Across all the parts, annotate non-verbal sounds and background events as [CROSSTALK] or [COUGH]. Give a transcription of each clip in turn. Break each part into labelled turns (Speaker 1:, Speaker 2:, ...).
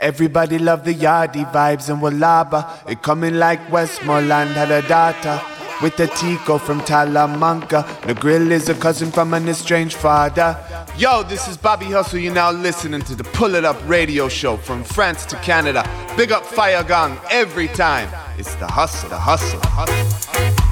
Speaker 1: Everybody love the yardie vibes and Wallaba. It coming like Westmoreland had a daughter. With a Tico from Talamanca. The grill is a cousin from an estranged father. Yo, this is Bobby Hustle. You're now listening to the Pull It Up radio show from France to Canada. Big up Fire Gang every time. It's the hustle, the hustle, the hustle.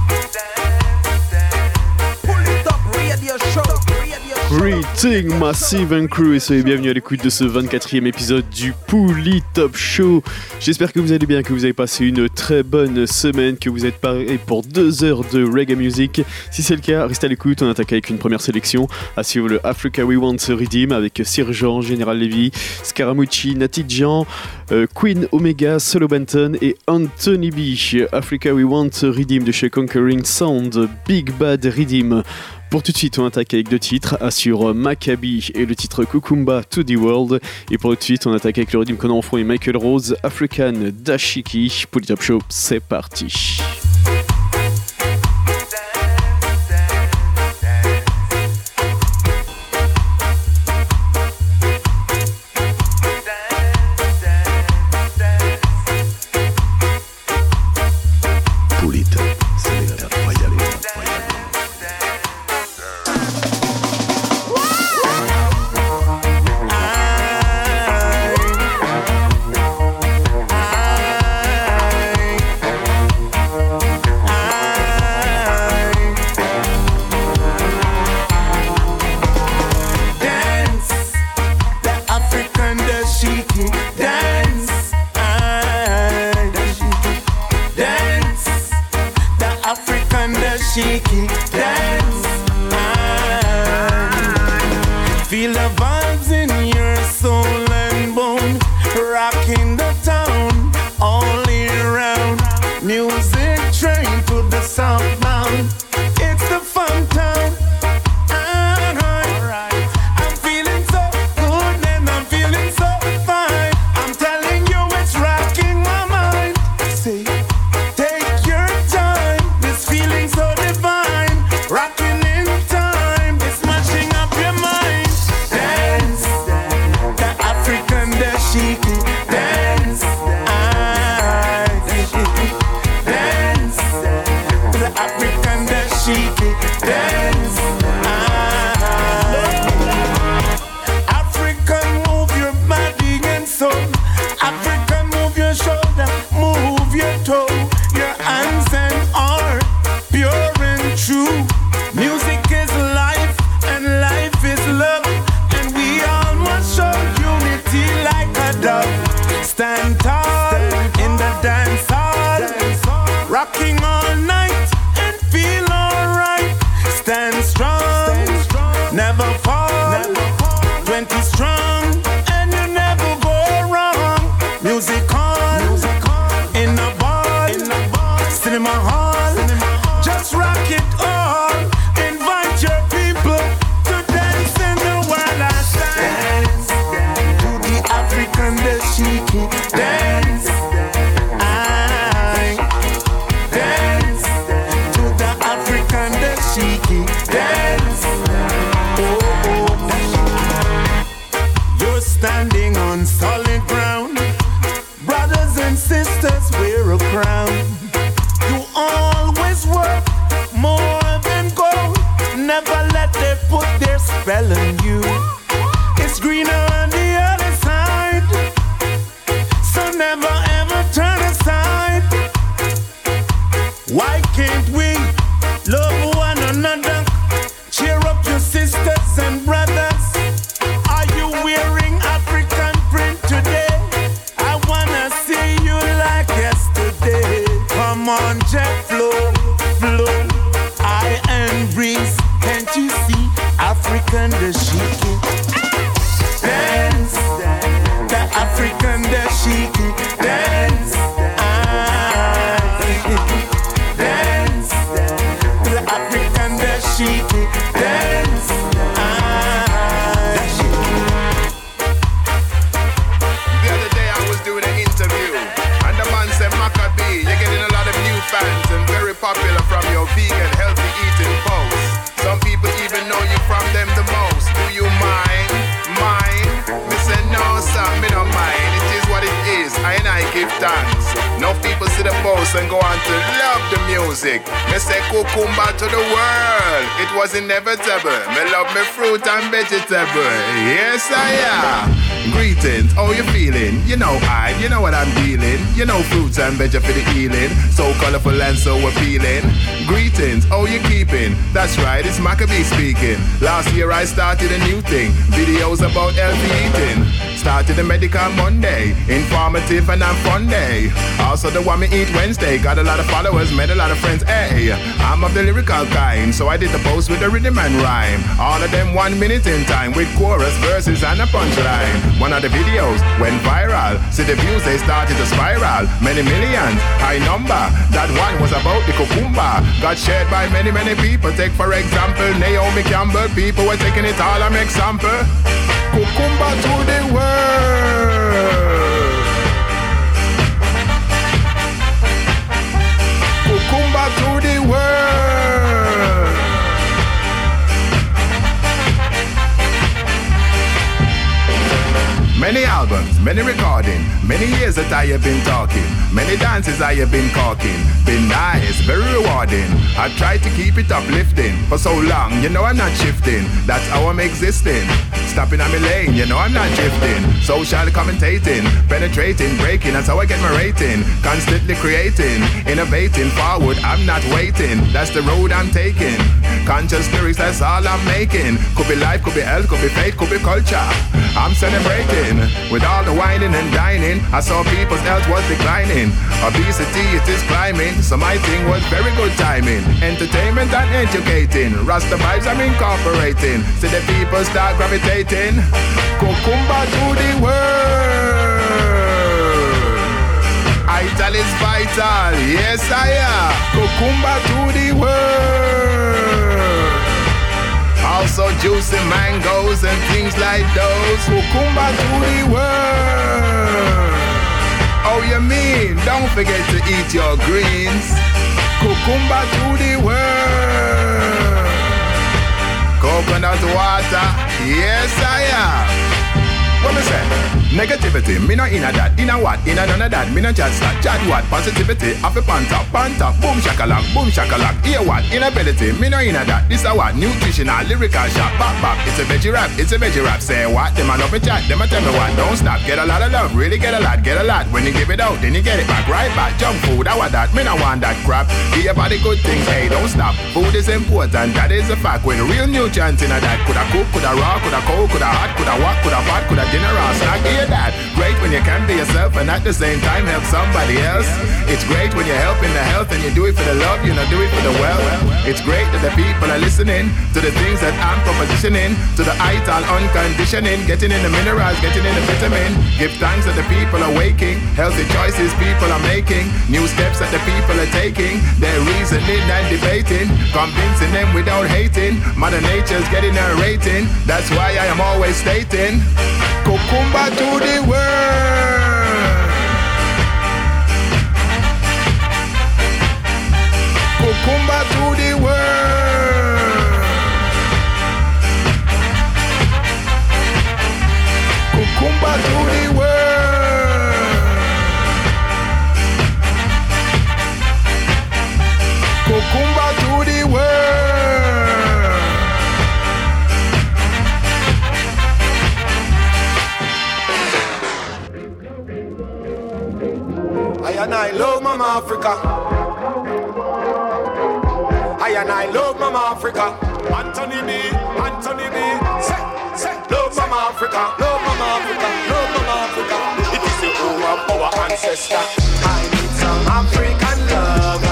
Speaker 2: Greeting Massive and Crew et soyez bienvenus à l'écoute de ce 24e épisode du Pouli Top Show. J'espère que vous allez bien, que vous avez passé une très bonne semaine, que vous êtes parés pour deux heures de reggae music. Si c'est le cas, restez à l'écoute, on attaque avec une première sélection à suivre le Africa We Want Redeem avec Sir General Levy, Scaramucci, Natidjan, euh, Queen Omega, Solo Benton et Anthony B. Africa We Want Redeem de chez Conquering Sound, Big Bad Redeem. Pour tout de suite, on attaque avec deux titres, Assure Maccabi et le titre Kukumba to the World. Et pour tout de suite, on attaque avec le rythme qu'on en et Michael Rose, African Dashiki. Pour le top show, c'est parti.
Speaker 3: Started a new thing. Videos about healthy. Started the medical Monday, informative and I'm fun day. Also the one me eat Wednesday, got a lot of followers, made a lot of friends. Hey, I'm of the lyrical kind, so I did the post with the rhythm and rhyme. All of them one minute in time with chorus, verses and a punchline. One of the videos went viral, see the views they started to spiral. Many millions, high number. That one was about the cucumber. Got shared by many many people. Take for example Naomi Campbell. People were taking it all as example. Cucumber to the world. Cucumber to the world. Many albums, many recording, many years that I have been talking, many dances I have been caulking. Been nice, very rewarding. I try to keep it uplifting for so long, you know I'm not shifting. That's how I'm existing. Stopping on my lane, you know I'm not drifting. Social commentating, penetrating, breaking, that's how I get my rating. Constantly creating, innovating, forward, I'm not waiting. That's the road I'm taking. Conscious lyrics, that's all I'm making. Could be life, could be health, could be faith, could be culture. I'm celebrating with all the whining and dining. I saw people's health was declining. Obesity, it is climbing. So my thing was very good timing. Entertainment and educating. Rasta vibes I'm incorporating. See the people start gravitating. Cucumber to the world. Ital is vital. Yes, I am. Cucumber to the world. Also juicy mangoes and things like those. Cucumber to the world. Oh, you mean? Don't forget to eat your greens. Cucumber to the world. Coconut water. Yes, I am. Me say? Negativity, me no inna that, inna what? Inna none of that, me no chat slat, chat what? Positivity, have a panta, panta, boom shakalak, boom shakalak. Hear what? Inability, me no inna that. This a what? Nutritional, lyrical shot, back back. It's a veggie rap, it's a veggie rap. Say what? Them a love me chat, them a tell me what? Don't stop, get a lot of love, really get a lot, get a lot. When you give it out, then you get it back, right back. Junk food, I want that, me no want that crap. Give your body good things, hey, don't stop. Food is important, that is a fact. When real nutrients inna that, coulda cook, coulda raw, coulda cold, coulda hot, coulda what, coulda fat, coulda generous. I hear that. Great when you can be yourself and at the same time help somebody else. It's great when you're helping the health and you do it for the love, you know, do it for the wealth. It's great that the people are listening to the things that I'm propositioning, to the ital unconditioning, getting in the minerals, getting in the vitamin. Give thanks that the people are waking, healthy choices people are making, new steps that the people are taking. They're reasoning and debating, convincing them without hating. Mother Nature's getting her rating. That's why I am always stating. Cucumber to the world. Cucumber to the world. Cucumber to the world.
Speaker 4: And I love Mama Africa. I and I love Mama Africa. Anthony B, Anthony B. Love Mama Africa, love Mama Africa, love Mama Africa. It is the home of our ancestor. I need some African love.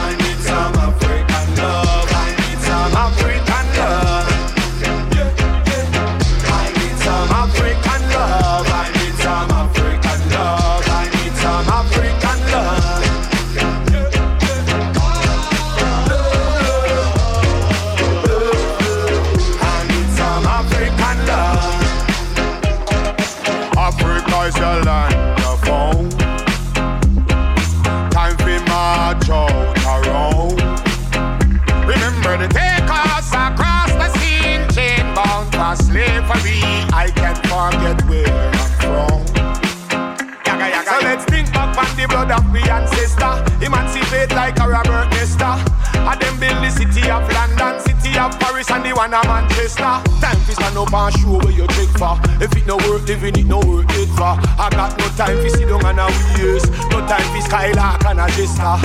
Speaker 3: Blood of me ancestor. Emancipate like a Robert Nesta. I them build the city of London, city of Paris, and the one of Manchester. Time to stand up and show where you check for. If it no work, living it no work it for. I got no time for sit down and a waste. No time for skylark and a jester.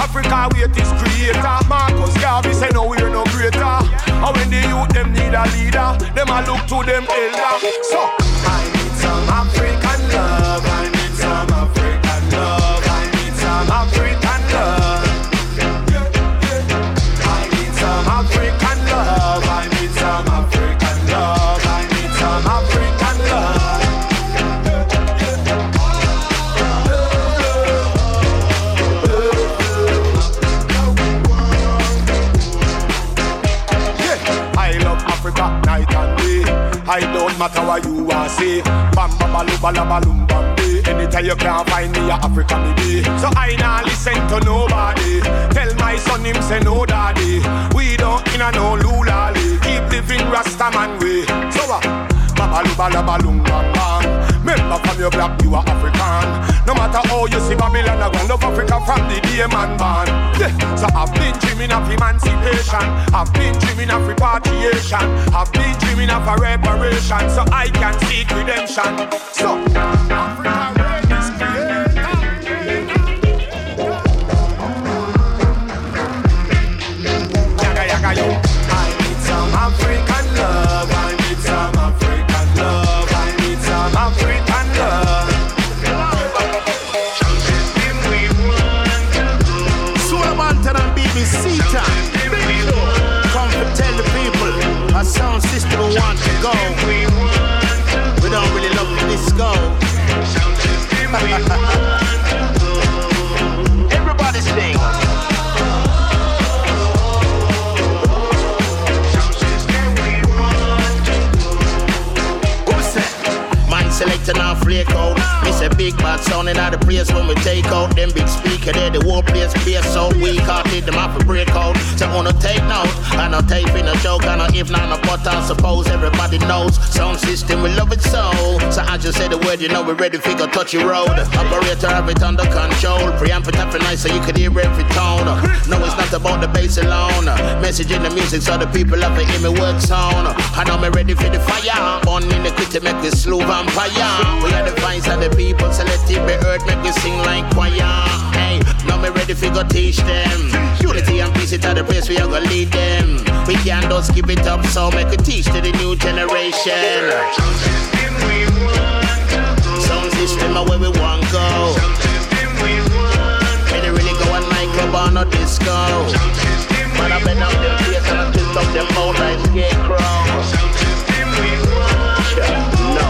Speaker 3: Africa wait is creator. Marcus Garvey say no we're no greater. And when the youth them need a leader, them a look to them elder. So I need some African love. I need some African love. I need some African love. I need some African love. I need some African love. I need some African love. I love Africa night and day. I don't matter what you want say. Bam bam baloo bala balloon bambi. Anytime you can't find me, a Africa be. So I nah listen to nobody. Tell my son him say no daddy. We don't in a no lulali. Keep living Rastaman way. So what? Uh, Babaloo bala balloon bam bam. Remember from your black you are African. No matter how you see Babylon, I love Africa from the day man born. Yeah. So I've been dreaming of emancipation. I've been dreaming of repatriation. I've been dreaming of a reparation so I can seek redemption. So Africa
Speaker 5: Miss a big bad sounding out the place when we take out them big speaker there. The whole place bass so weak hearted them have to break out. So wanna take note. I know tape in a joke, I know if not a but I suppose everybody knows. Sound system, we love it so. So I just say the word, you know we're ready to go touch your road. Operator have it under control. Preamp it up nice so you can hear every tone. No, it's not about the bass alone. Message in the music so the people have to hear me word sound. I know me ready for the fire. Born in the city, make this slow vampire. We are the vines of the people, so let it be heard, make it sing like choir. Hey, now me ready for go teach them. Unity and peace it are the place we are gonna lead them. We can't just give it up, so make it teach to the new generation. Sound system are where we want to go. They really go on nightclub or no disco. Man, I bend up them face and I twist up them mouth like scarecrow. No.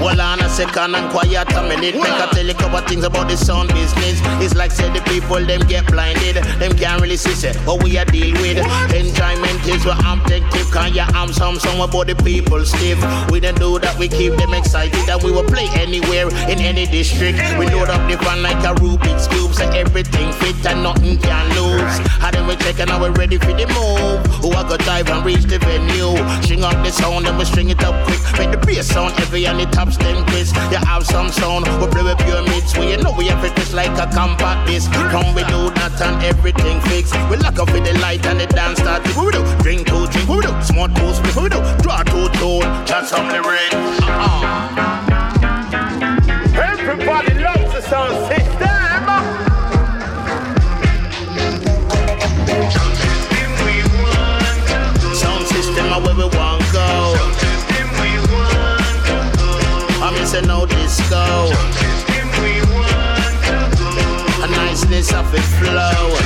Speaker 5: Hold on second and quiet a minute. Make I tell you couple things about the sound business. It's like say the people them get blinded. Them can't really see say what we are deal with. Enjoyment is what I'm thinking. Can you am some song about the people stiff? We don't do that. We keep them excited that we will play anywhere in any district. We load up the van like a Rubik's cube, so everything fit and nothing can lose. And then we check and we're ready for the move. Who I go dive and reach the venue. String up the sound and we string it up quick. Make the bass sound heavy and the top stem quiz. You have some sound, we play with pure mix. We you know we have it just like a compact disc. Come we do that and everything fix. We lock up with the light and the dance start. We do? Drink two, drink. What we do? Smart two, split. We do? Draw two tone. Chat some lyrics. Uh-uh. Everybody loves the. Sound disco. A niceness of it flow.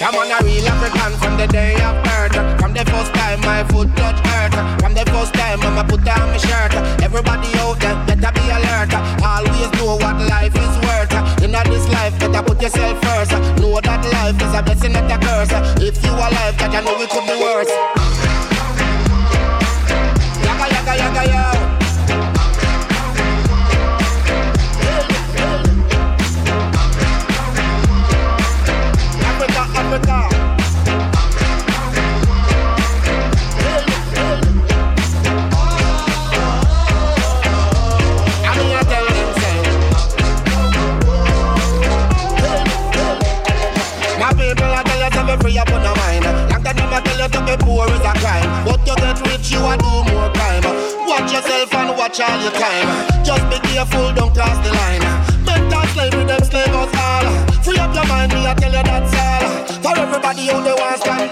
Speaker 6: I'm on a real African from the day of birth. From the first time my foot touch earth. From the first time I'ma put on my shirt. Everybody out there better be alert. Always know what life is worth. In this life, better put yourself first. Know that life is a blessing, not a curse. If you alive, that you know it could be worse. Yaga yaga charge the time. Just be careful, don't cross the line. Mental slavery, them slave us all. Free up your mind, me I tell you that's all. For everybody who they want, stand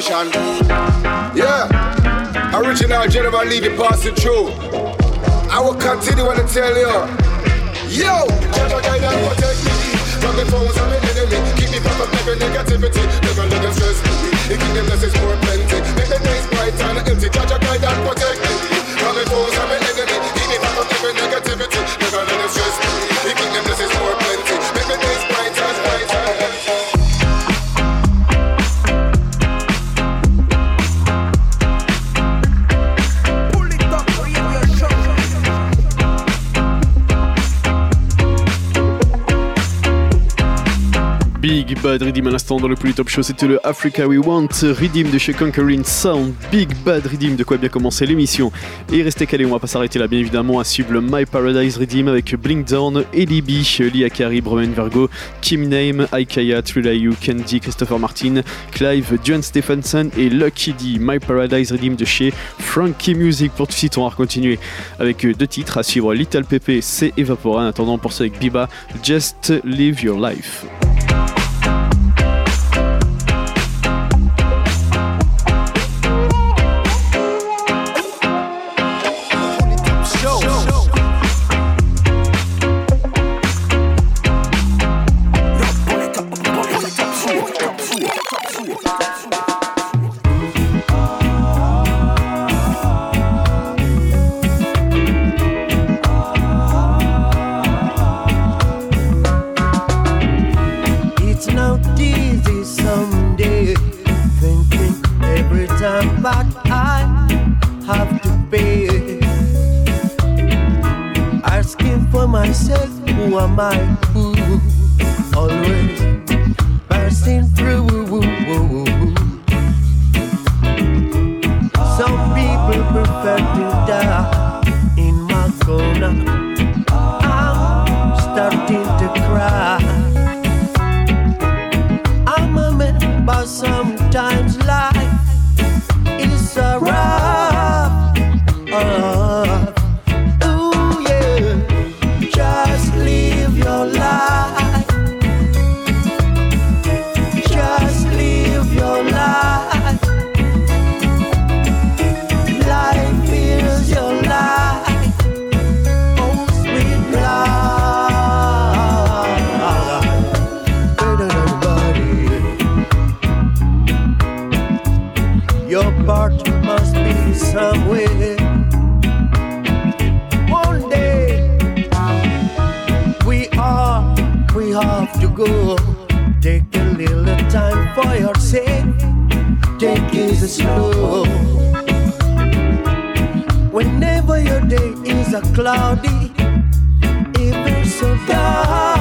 Speaker 7: special. Yeah, original general, leave it passing through. I will continue to tell you, yo.
Speaker 8: Bad Redeem à l'instant dans le plus top show, c'était le Africa We Want Redeem de chez Conquering Sound, Big Bad Redeem de quoi bien commencer l'émission. Et restez calés, on va pas s'arrêter là bien évidemment à suivre le My Paradise Redeem avec Blink Down, Elibi, Lia Kari, Bromen Virgo, Kim Name, Aikaya, Trilayu, Candy, Christopher Martin, Clive, John Stephenson et Lucky D. My Paradise Redeem de chez Frankie Music pour tout suite, on va continuer avec deux titres à suivre Little Pepe, C'est Evapora en attendant pour ça avec Biba, Just Live Your Life.
Speaker 9: Sometimes life is a rough. Cloudy, even so dark.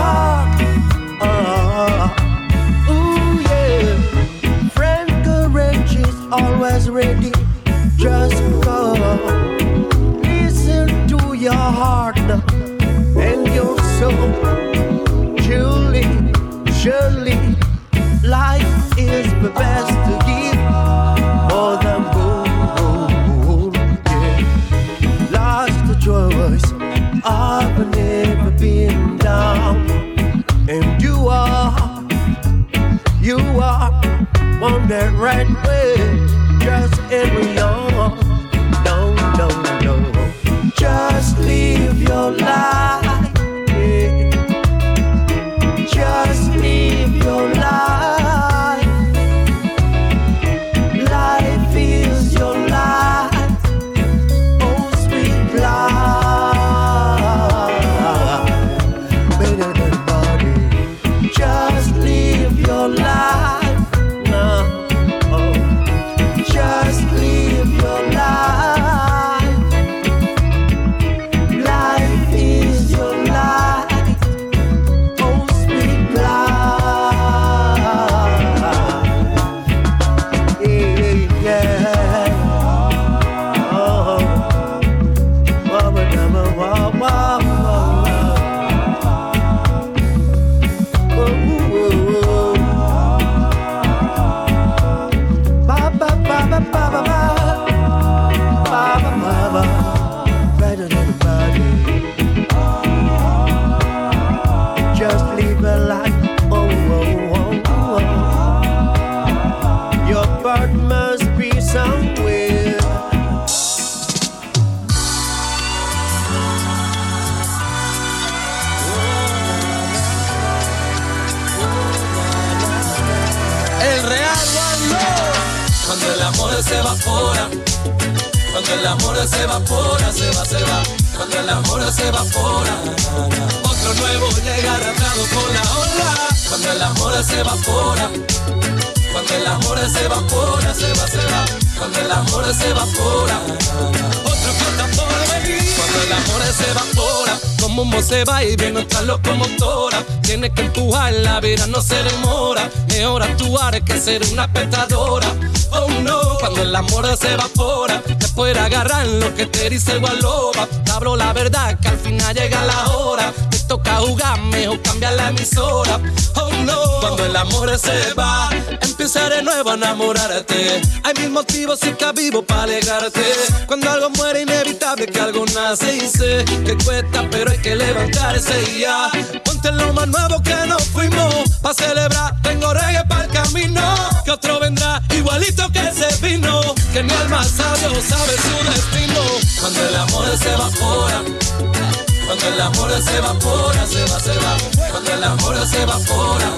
Speaker 10: Enamorarte. Hay mil motivos y vivo para alegrarte. Cuando algo muere, inevitable que algo nace y sé que cuesta, pero hay que levantarse y ya. Ponte lo más nuevo que nos fuimos. Pa' celebrar, tengo reggae para el camino. Que otro vendrá igualito que ese vino. Que ni más sabio sabe su destino. Cuando el amor se evapora. Cuando el amor se evapora, se va, se va. Cuando el amor se evapora,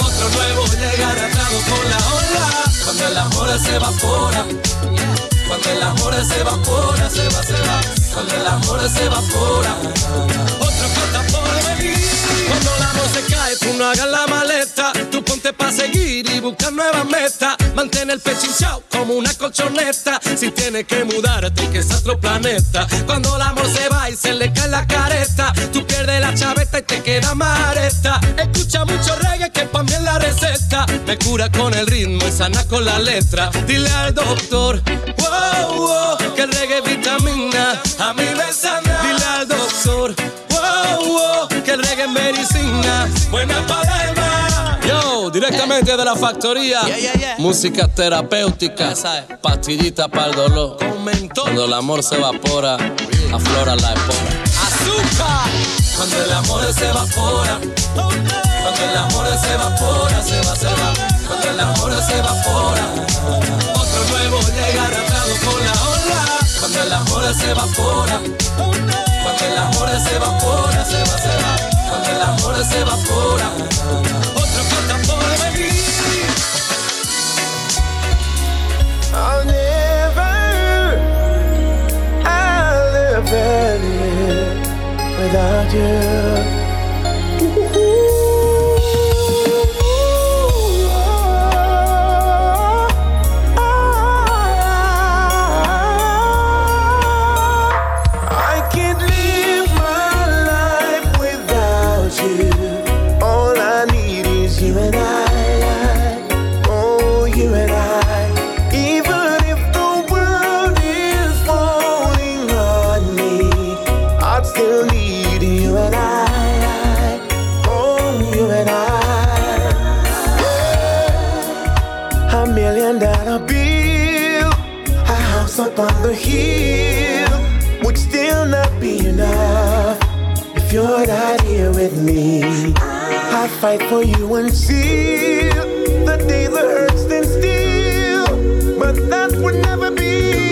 Speaker 10: otro nuevo llega arrastrado por la ola. Cuando el amor se evapora, cuando el amor se evapora, se va, se va. Cuando el amor se evapora, Cuando el amor se cae, tú no hagas la maleta. Tú ponte pa' seguir y buscar nuevas metas. Mantén el pecho como una colchoneta. Si tienes que mudarte, que es otro planeta. Cuando el amor se va y se le cae la careta, tú pierdes la chaveta y te queda mareta. Escucha mucho reggae que pa' mí es la receta. Me cura con el ritmo y sana con la letra. Dile al doctor, wow, wow, que el reggae vitamina. A mí me sana. Dile al doctor, Buena mar. Yo, directamente de la factoría. Música terapéutica. Pastillita para el dolor. Cuando el amor se evapora, aflora la espora. ¡Azúcar! Cuando el amor se evapora. Cuando el amor se evapora, se va, se va. Cuando el amor se evapora. Otro nuevo llega arrastrado con la ola. Cuando el amor se evapora. Cuando el amor se evapora, se va, se va. El amor se evapora. Por venir.
Speaker 11: I'll never, I'll never live without you. On the hill would still not be enough if you're not here with me. I fight for you until the day the hurt stands still, but that would never be.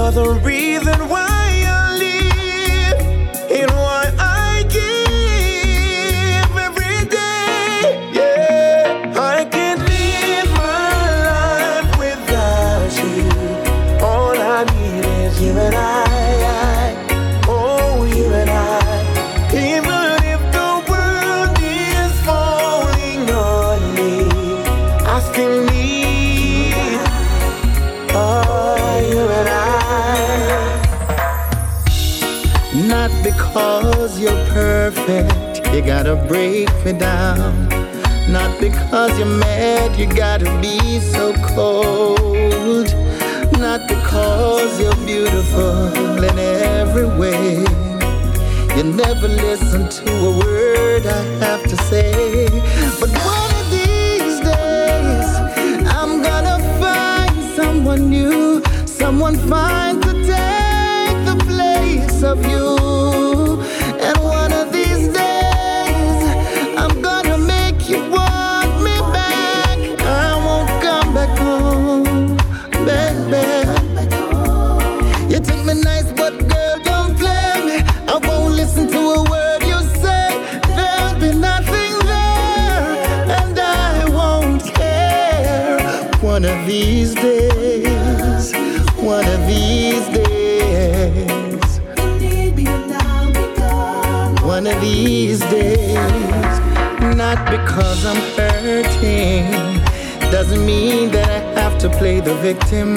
Speaker 11: You're the reason why because you're perfect, you gotta break me down. Not because you're mad, you gotta be so cold. Not because you're beautiful in every way. You never listen to a word I have to say. But one of these days, I'm gonna find someone new, someone fine to take the place of you. Not because I'm hurting, doesn't mean that I have to play the victim.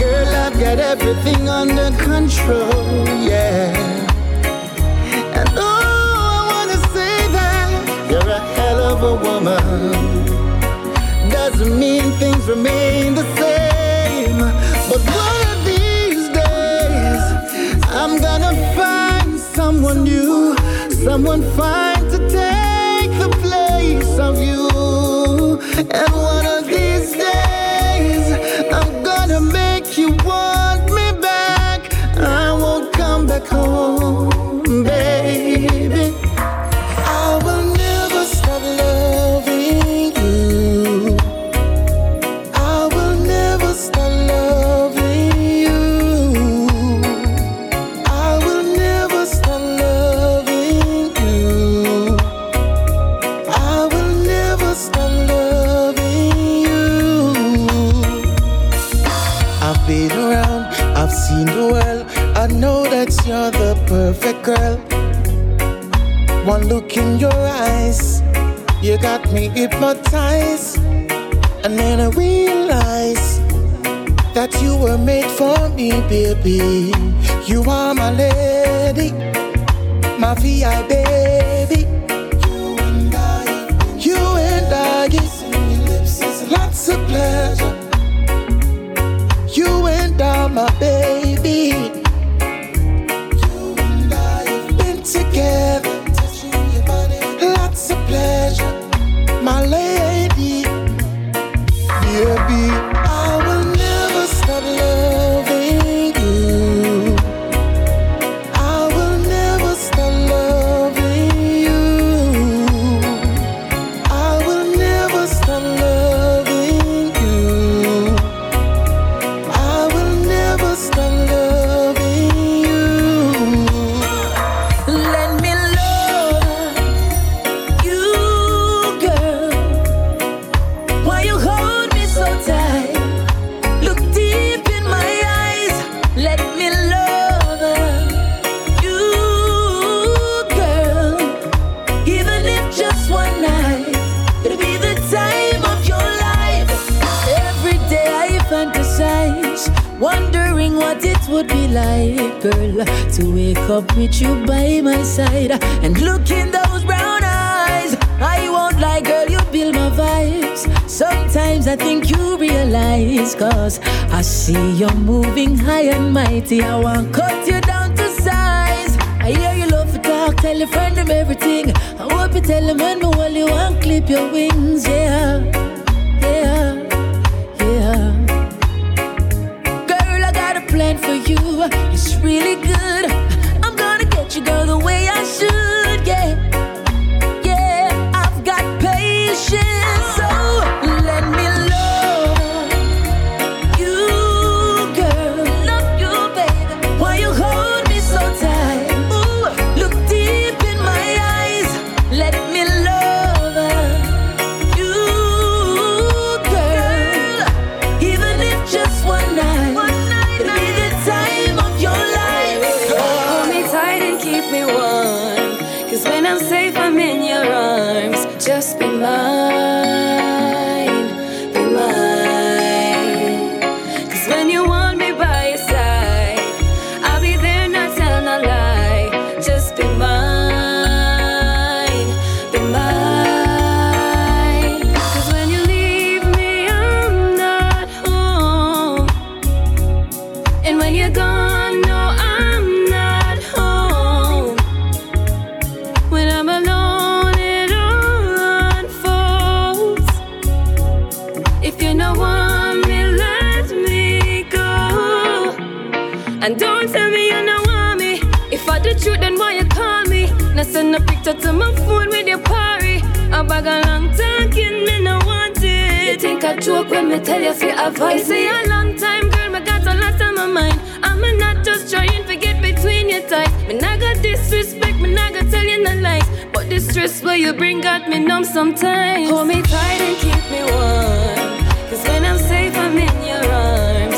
Speaker 11: Girl, I've got everything under control, yeah. And oh, I wanna say that you're a hell of a woman. Doesn't mean things remain the same. But one of these days, I'm gonna find someone new, someone fine And one of these days, hypnotized, and then I realized that you were made for me, baby. You are my lady, my
Speaker 12: VIP. Cause I see you're moving high and mighty. I want cut you down to size. I hear you love to talk, tell your friend them everything. I hope you tell them when me while you want clip your wings, yeah. Yeah, yeah. Girl, I got a plan for you. It's really To on my
Speaker 13: phone with your party. I bag a long talking, me no want it. You think I joke when me tell you fi avoid It's a long time, girl, me got a lot on my mind. I'm not just trying to get between your thighs. Me not got disrespect, me not got tell you no lies. But the stress where you bring got me numb sometimes. Hold me tight and keep me warm. Cause when I'm safe, I'm in your arms.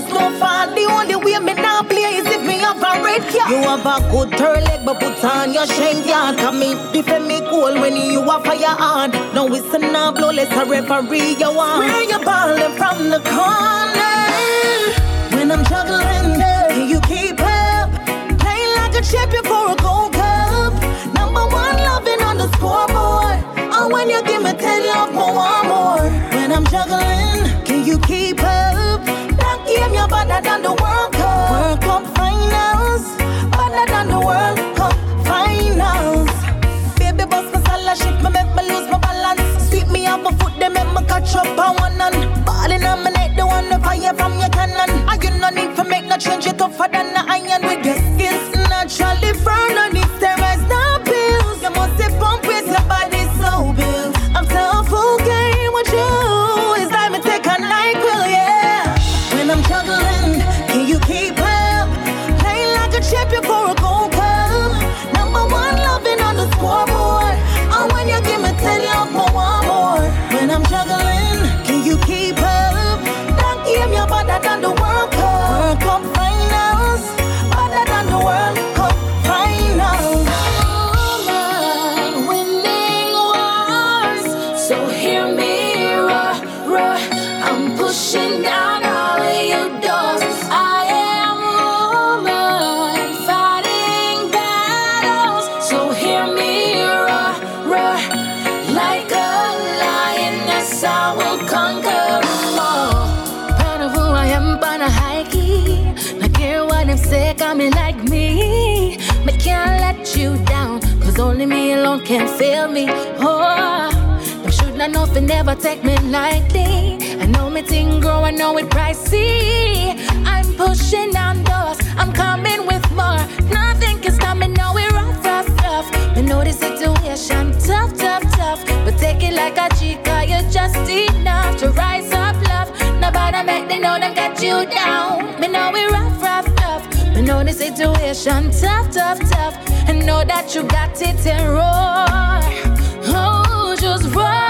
Speaker 14: Better when it goes no far. The only way me now play is if me have a red card. You have a good turn leg, but put on your shank yard. Come me defend me cool when you a fire hard. No whistle now blow, let's a referee you want. Where you balling from the corner? When I'm juggling, can you keep up? Playing like a champion for a gold cup. Number one loving on the scoreboard. Oh, when you give me 10 love, more, one more. When I'm juggling, than the World Cup. World Cup finals, better than the World Cup finals. Baby, bust my scholarship, me make me lose my balance. Sweep me off a foot, they make me catch up on one and balling on my neck, the one the fire from your cannon. And you no need to make no change, it tougher than the iron with your skins naturally firm.
Speaker 12: Feel me. Oh, them should not know they never take me lightly. I know me thing grow, I know it pricey. I'm pushing on doors, I'm coming with more. Nothing can stop me, now we're rough, rough, rough. Me know the situation, tough, tough, tough. But take it like a chica, you're just enough to rise up, love. Nobody make they know them got you down. Me know we rough, know the situation, tough, tough, tough. And know that you got it and roar. Oh, just roar.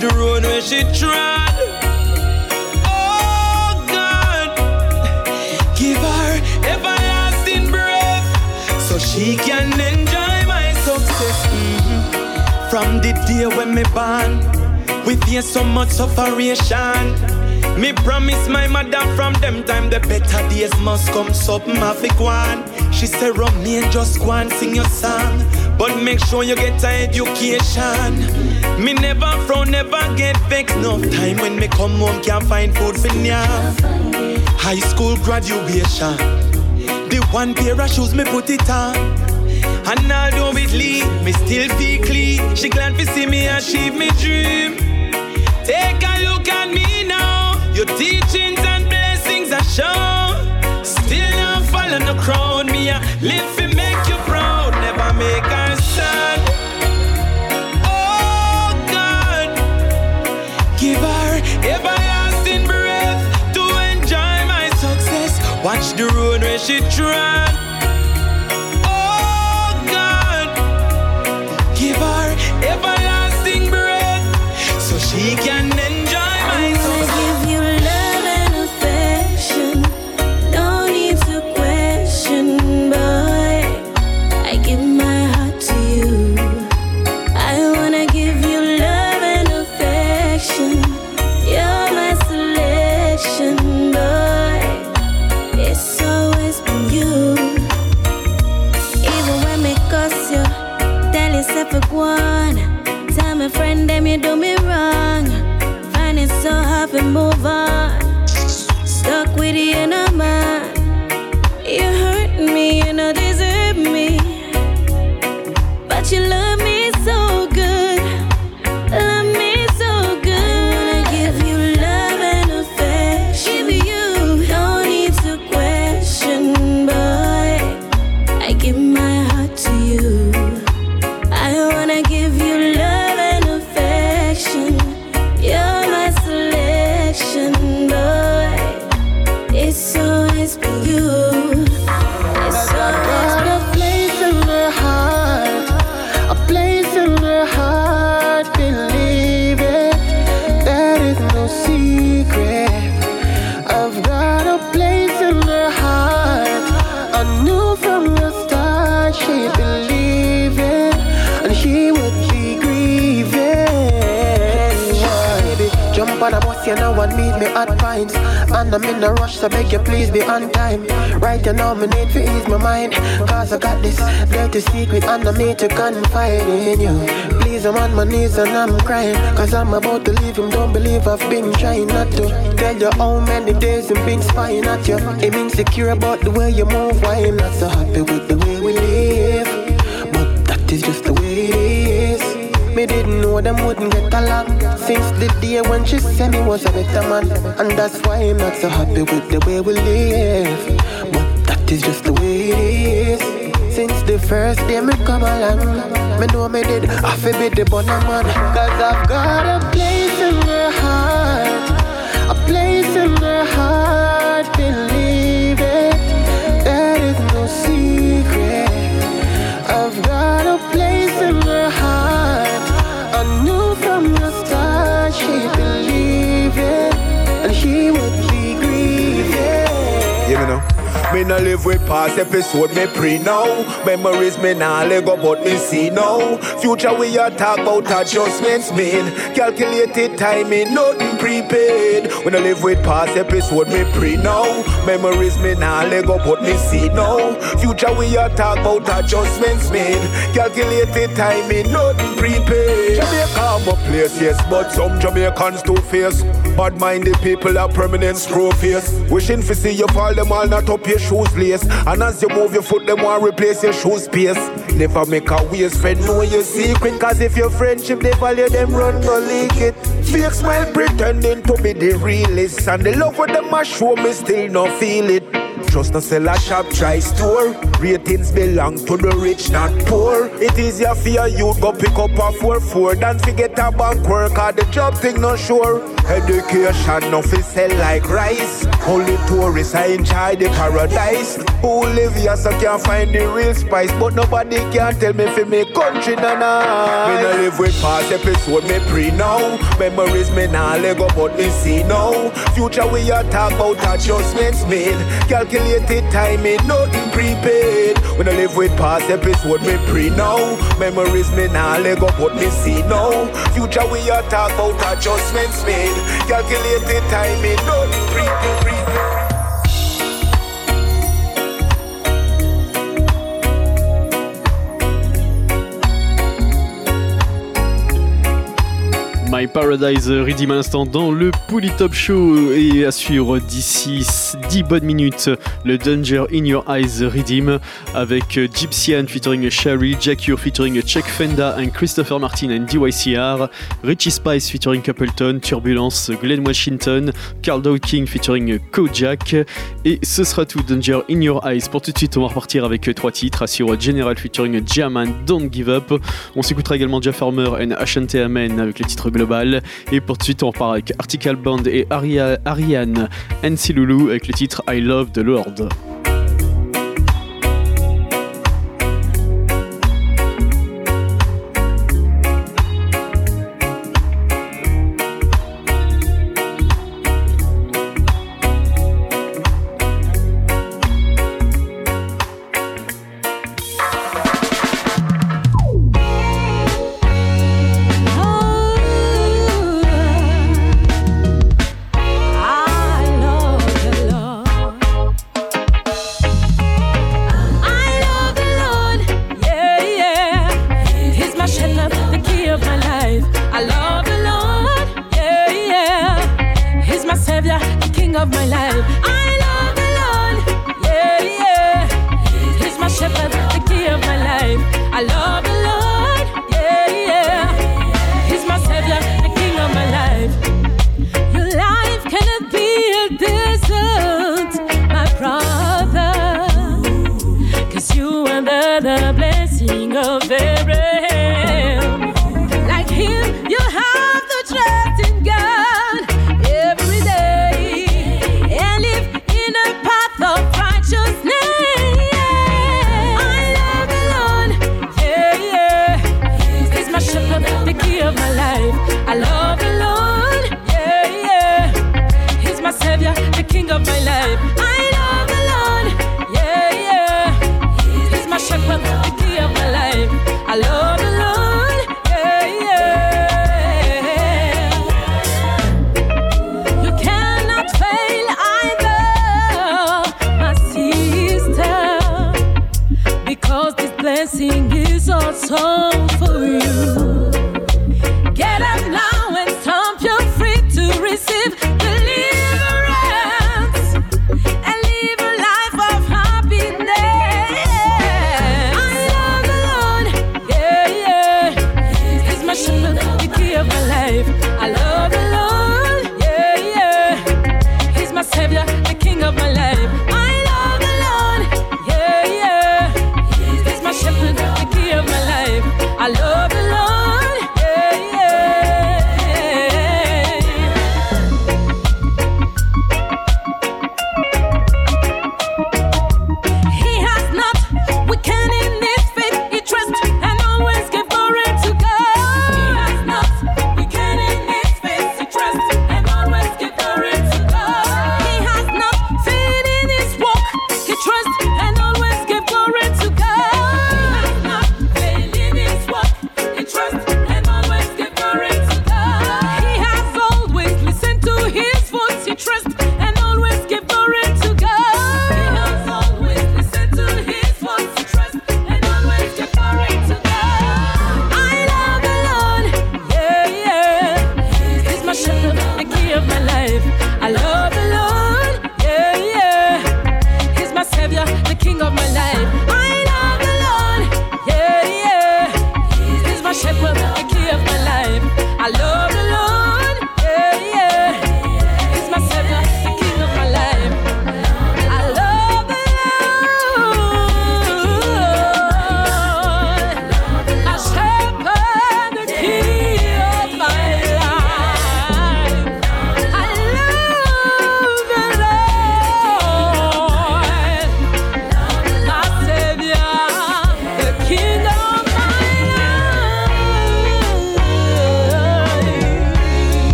Speaker 13: The road where she trod. Oh God, give her everlasting breath so she can enjoy my success. Mhm. From the day when me born, we face so much sufferation. Me promise my mother from them time the better days must come. Something have go on. She say, Romain, just go and sing your song. But make sure you get an education. Me never frown, never get vexed. No time when me come home can't find food for nyam. High school graduation. The one pair of shoes me put it on. And although it lead, me still feel clean. She glad to see me achieve me dream. Take a look at me now. Your teachings and blessings are shown. Still not follow the crowd. Me a live to make you proud. Never make her sad. Watch the road where she trod.
Speaker 12: And
Speaker 15: I'm in a rush, so beg you please be on time. Right you now, me need to ease my mind. Cause I got this dirty secret, and I need to confide in you. Please, I'm on my knees and I'm crying. Cause I'm about to leave him, don't believe I've been trying not to. Tell you how many days I've been spying at you. I'm insecure about the way you move, why I'm not so happy with the way know them wouldn't get along Since the day when she said me was a better man. And that's why I'm not so happy with the way we live. But that is just the way it is. Since the first day me come along Me know me did have to be the bonner man. Cause I've got a place in her heart. A place in her heart Believe it. That is no secret. I've got a place in her heart.
Speaker 3: Me no live with past episode, me pre now. Memories me nah let go, but me see now. Future we a talk about adjustments made. Calculated timing, nothing prepaid. When I live with past episode, me pre now. Memories me nah let go, but me see now. Future we a talk about adjustments made. Calculated timing, nothing prepaid. Jamaica my place, yes, but some Jamaicans too fierce. Bad minded people are permanent screw face. Wishing for see you fall them all not up your shoes lace. And as you move your foot, them want replace your shoe space. Never make a waste friend know your secret. Cause if your friendship they value them run go leak it. Fake smile pretending to be the realest. And the love with them a show me still no feel it. Trust a shop, try store. Ratings belong to the rich, not poor. It easier for your youth go pick up a 4-4 than forget a bank work or the job thing not sure. Education no fi sell like rice. Only tourists are enjoy the paradise. Who live here so can find the real spice, but nobody can tell me fi make country na na. Me no live with past episode, me pre now. Memories me nah let go, but me see now. Future we a talk about adjustments made. Calculated timing, nothing prepaid. When I live with past episode, me pre now. Memories me nah let go, but me see now. Future we a talk about adjustments made. Calculated timing, nothing prepaid.
Speaker 8: My Paradise Redeem à l'instant dans le Pouli Top Show et à suivre d'ici 10 bonnes minutes le Danger in Your Eyes Redeem avec Gypsyan featuring Sherry, Jack featuring Chuck Fenda and Christopher Martin and DYCR, Richie Spice featuring Capleton, Turbulence, Glenn Washington, Carl Dawkins featuring Kojak et ce sera tout Danger in Your Eyes. Pour tout de suite on va repartir avec trois titres à suivre General featuring Jam and Don't Give Up. On s'écoutera également Jeff Farmer and Ashante Amen avec le titre global. Et pour de suite, on repart avec Article Band et Aria, Ariane NC Lulu avec le titre. I love the Lord.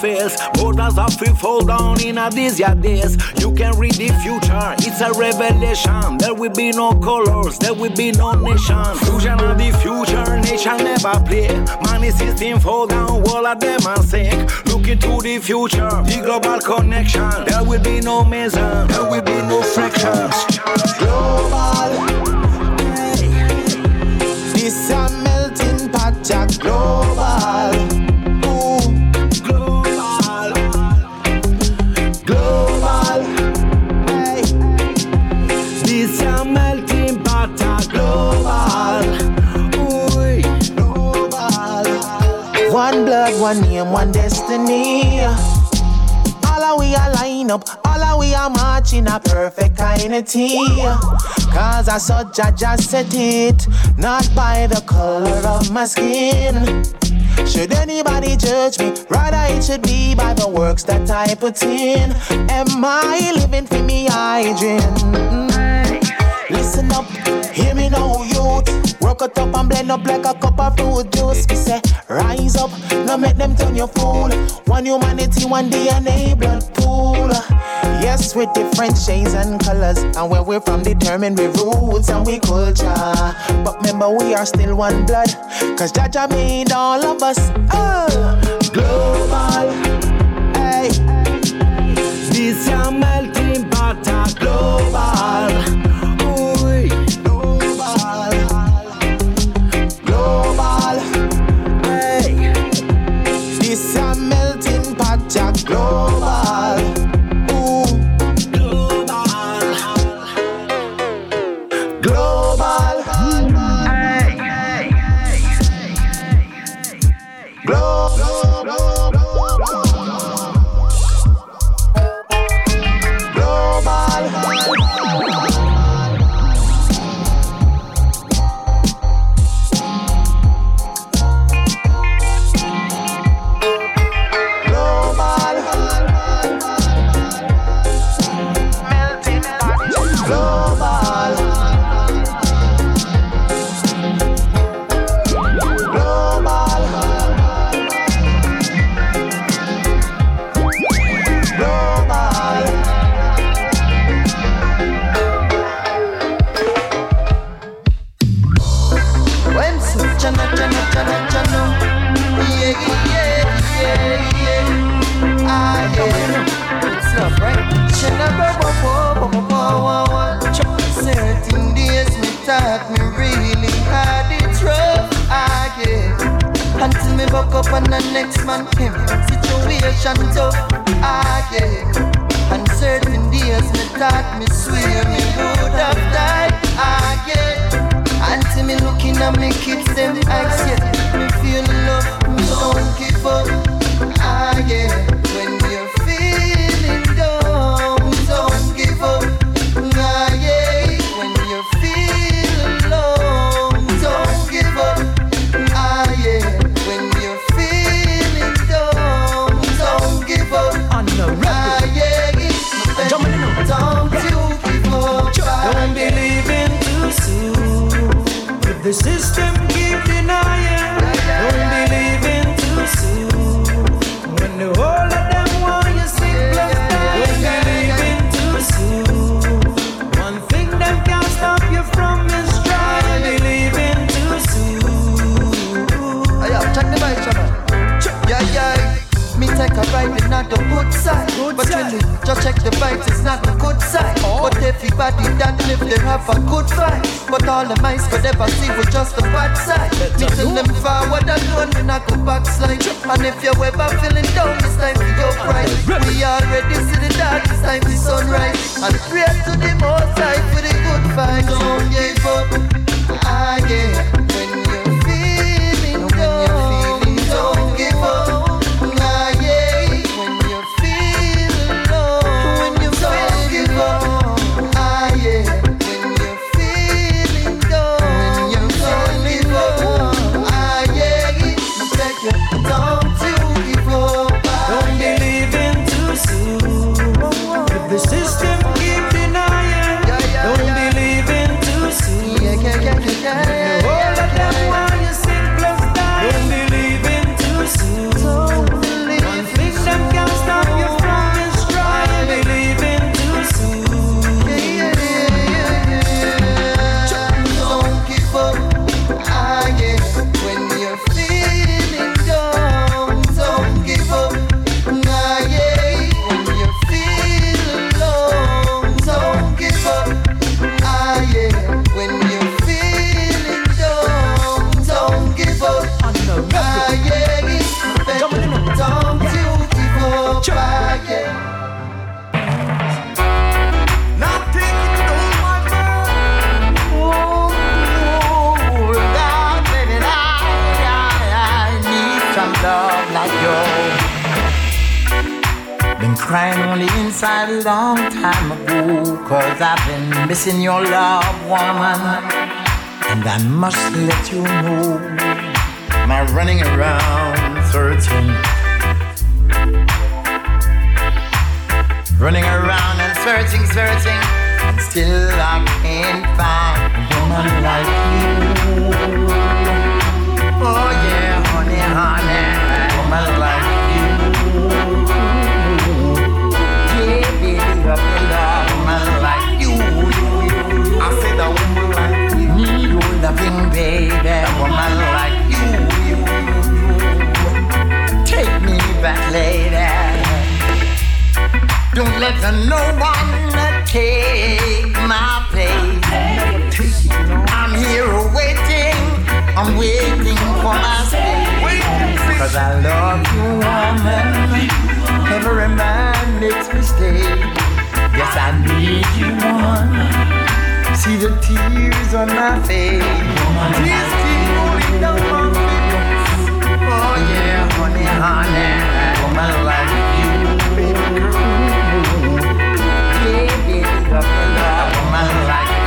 Speaker 4: face. Borders are free fall down in a these days. You can read the future, it's a revelation. There will be no colors, there will be no nation. Fusion of the future, nation never play. Money system fall down, all of them are sick. Look into the future, the global connection. There will be no measure, there will be no fractions.
Speaker 15: Global. destiny. All of we are line up, all of we are marching a perfect kind of tea. Cause I saw Jah Jah set it, not by the color of my skin. Should anybody judge me? Rather, it should be by the works that I put in. Am I living for me, I. Listen up, hear me now, youth. Work it up and blend up like a cup of fruit juice. We say, Rise up, now make them turn you fool. One humanity, one DNA, blood pool. Yes, with different shades and colors, and where we're from determine we roots and we culture. But remember, we are still one blood, cause Jah Jah made all of us. Uh. Global, hey,
Speaker 4: this
Speaker 15: young man.
Speaker 16: Missing your love, woman. And I must let you know. My running around searching. Running around and searching, searching. And still I can't find a woman like you. Oh yeah, honey, honey. A woman like baby, a woman like you. Take me back, lady. Don't let the no one take my place. I'm here waiting, I'm waiting for my space. Cause I love you, woman. Every man makes mistake. Yes, I need you, woman. See the tears on my face. Tears keep rolling down my face. Oh yeah, honey, honey, oh, woman like you, baby girl. Yeah, baby, love love.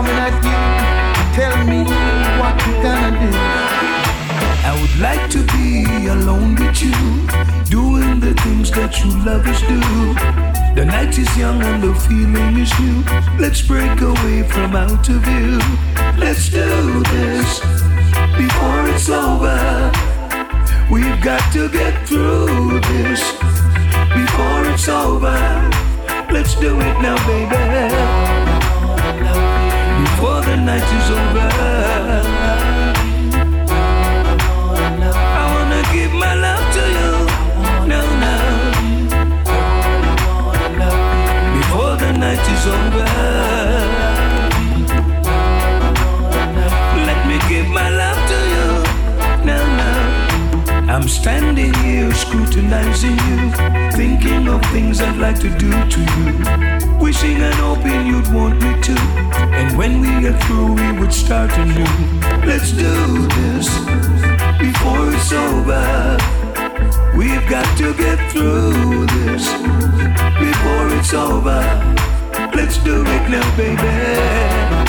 Speaker 16: Coming at you. Tell me what you gonna do.
Speaker 17: I would like to be alone with you, doing the things that you lovers do. The night is young and the feeling is new. Let's break away from out of view. Let's do this before it's over. We've got to get through this before it's over. Let's do it now, baby. Before the night is over. Standing here scrutinizing you, thinking of things I'd like to do to you. Wishing and hoping you'd want me to. And when we get through, we would start anew. Let's do this before it's over. We've got to get through this before it's over. Let's do it now, baby.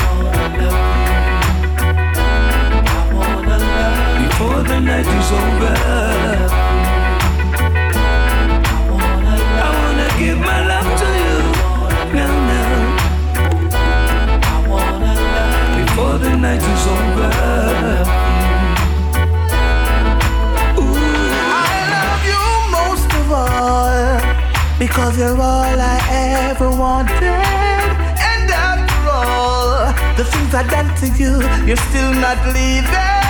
Speaker 17: The night is over, I wanna give my love to you. Now, now. Before the night is over.
Speaker 16: I love you most of all because you're all I ever wanted. And after all, the things I done to you, you're still not leaving.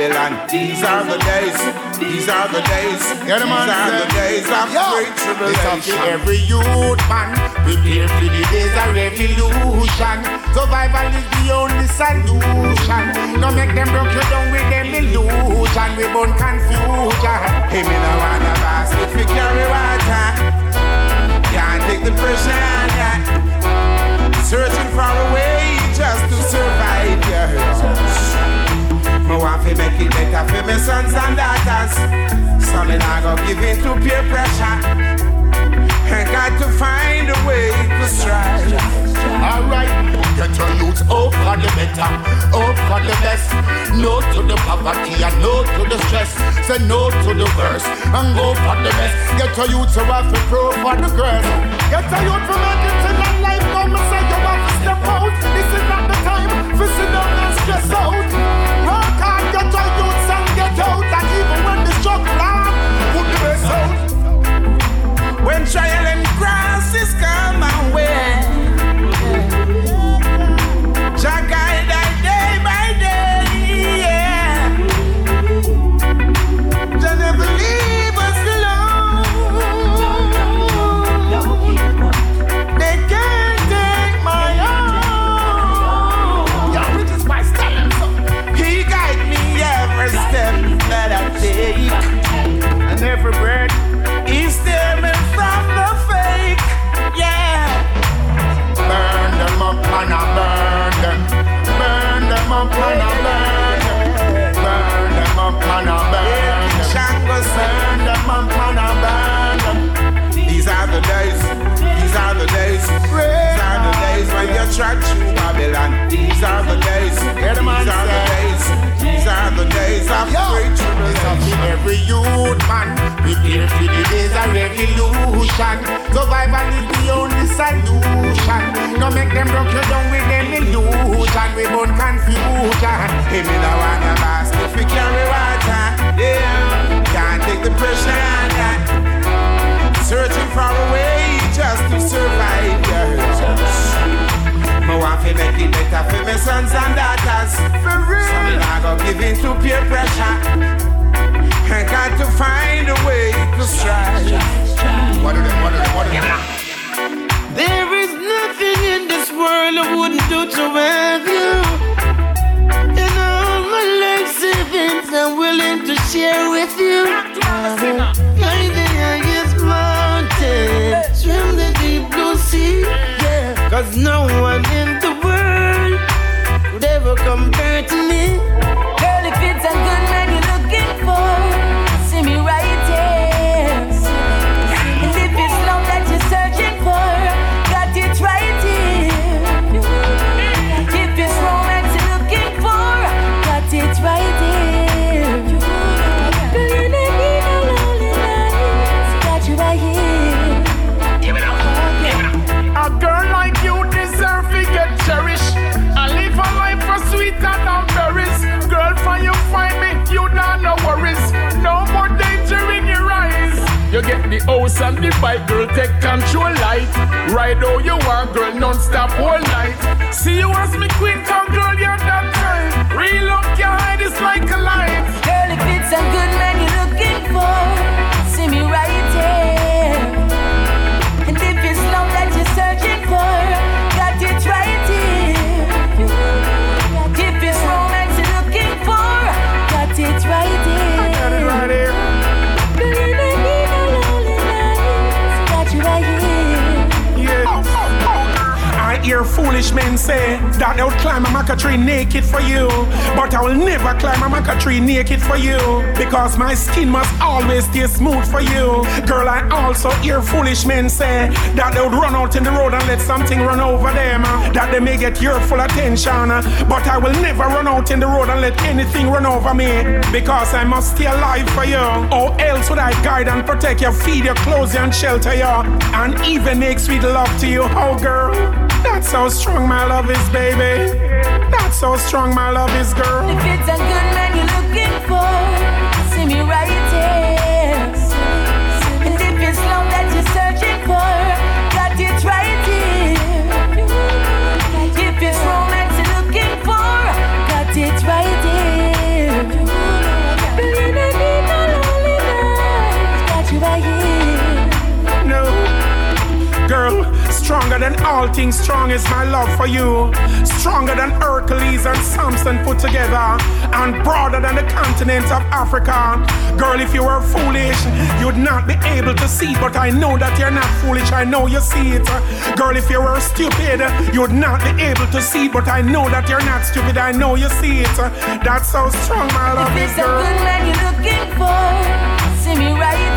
Speaker 3: Babylon. These are the days. These are the days. These are the days of great tribulation.
Speaker 18: Every youth man prepare for the days of revolution. Survival is the only solution. No make them broke you down with them illusion. We born confusion.
Speaker 3: Hey, me no wanna basket for carry water. Can't take the pressure on. Searching for a way make it better for my sons and daughters. So me not go give in to peer pressure. I got to find a way to strive.
Speaker 18: Alright, get your youth up for the better, up for the best. No to the poverty and no to the stress. Say no to the worst and go for the best. Get your youth to have to pro for the girls. Get your youth to make it in life. Come and say you have to step out. This is not the time for sit down and stress out. When
Speaker 3: trial and trudge through Babylon. These are the days. These are the days. These are the days of great tribulation.
Speaker 18: Every youth man prepare for the days of revolution. Survival is the only solution. No make them broke you down with them illusion. We born confusion.
Speaker 3: Hey, me no wanna basket for carry water. Yeah, can't take the pressure on that. Searching for a way just to survive. Yeah. Me want to make it better for my sons and daughters. For real. So me not go give in to peer pressure. I got to find a way to strive.
Speaker 18: What are them? What are them? What are them?
Speaker 12: There is nothing in this world I wouldn't do to have you. And all my life savings I'm willing to share with you. Climb the highest mountain, swim the deep blue sea. Yeah. Cause no one in the world could ever compare to me. House and the bike, girl, take control light. Ride how you want, girl, non-stop all night. See you as me queen, come girl, you're that time. Real love can hide, it's like a light. Foolish men say
Speaker 18: that they would climb a maca tree naked for you. But I will never climb a maca tree naked for you because my skin must always stay smooth for you. Girl, I also hear foolish men say that they would run out in the road and let something run over them, uh, that they may get your full attention. uh, But I will never run out in the road and let anything run over me because I must stay alive for you. Or else would I guide and protect you, feed you, clothe you, and shelter you, and even make sweet love to you? Oh, girl, that's how strong my love is, baby. That's how strong my love is, girl.
Speaker 12: If it's a good man you're looking
Speaker 18: than all things strong is my love for you. Stronger than Hercules and Samson put together. And broader than the continent of Africa. Girl, if you were foolish, you'd not be able to see. But I know that you're not foolish, I know you see it. Girl, if you were stupid, you'd not be able to see. But I know that you're not stupid, I know you see it. That's how strong my love
Speaker 12: If
Speaker 18: is,
Speaker 12: it's a
Speaker 18: girl.
Speaker 12: good man you're looking for, see me right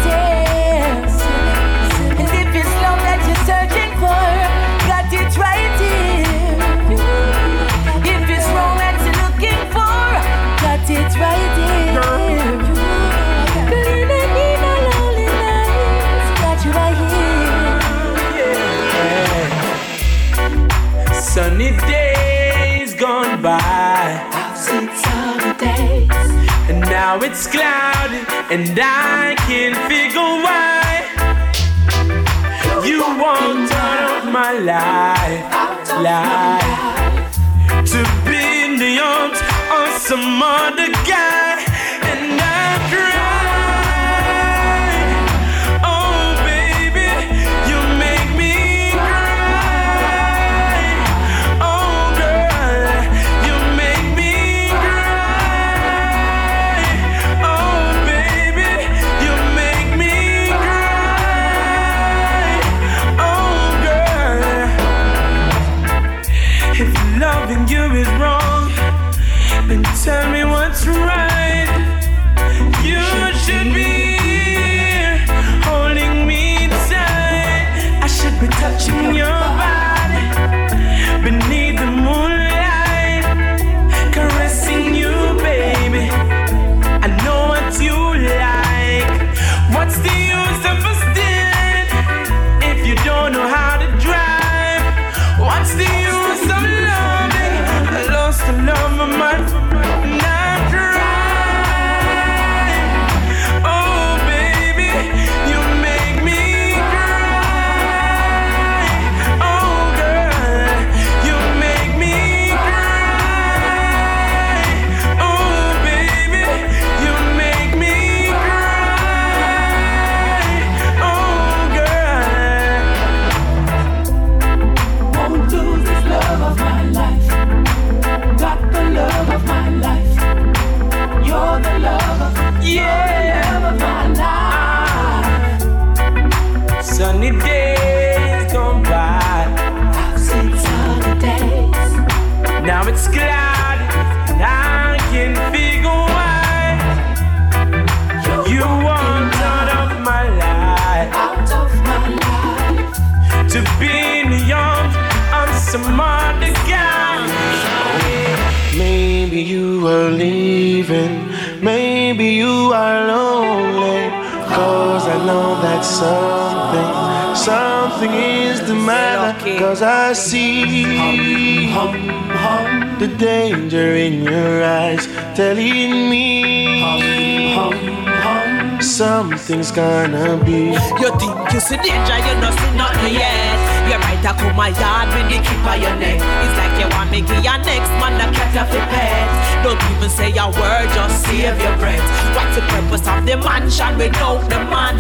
Speaker 19: Sunny days gone by.
Speaker 12: I've seen sunny days.
Speaker 19: And now it's cloudy, and I can't figure why you want out of my life, life to be in the arms of some other guy, some other guy.
Speaker 8: Maybe you are leaving, maybe you are lonely. Cause I know that something, something is the matter. Cause I see the danger in your eyes telling me something's gonna be.
Speaker 20: You think you see danger, you not see nothing yet. Come my yard with the keep on your neck. It's like you want me give your next man a cat off your pet. Don't even say a word, just save your breath. What's the purpose of the mansion without the man?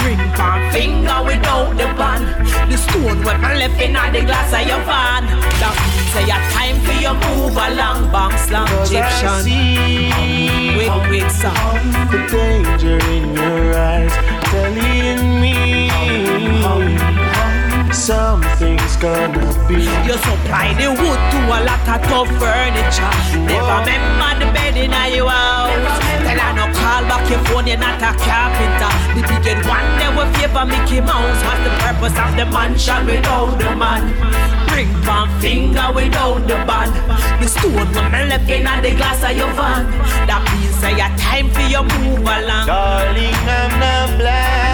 Speaker 20: Ring pan finger without the band. The stone when I left in the glass of your van. That means say a time for you move along, bang slam
Speaker 8: I
Speaker 20: Egyptian.
Speaker 8: see
Speaker 20: Wait, wait, song.
Speaker 8: the danger in your eyes telling me something's
Speaker 11: gonna be.
Speaker 20: You supply the wood to a lot of tough furniture. Never remember the bed in your house. Tell her no call back your phone, you're not a carpenter. The big one day will favor Mickey Mouse. What's the purpose of the mansion without the man? Ring one finger without the band. The stone when me left in the glass of your van. That means say your time for your move along.
Speaker 11: Darling, I'm not blind.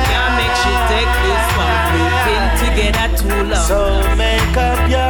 Speaker 20: Long.
Speaker 11: So make up your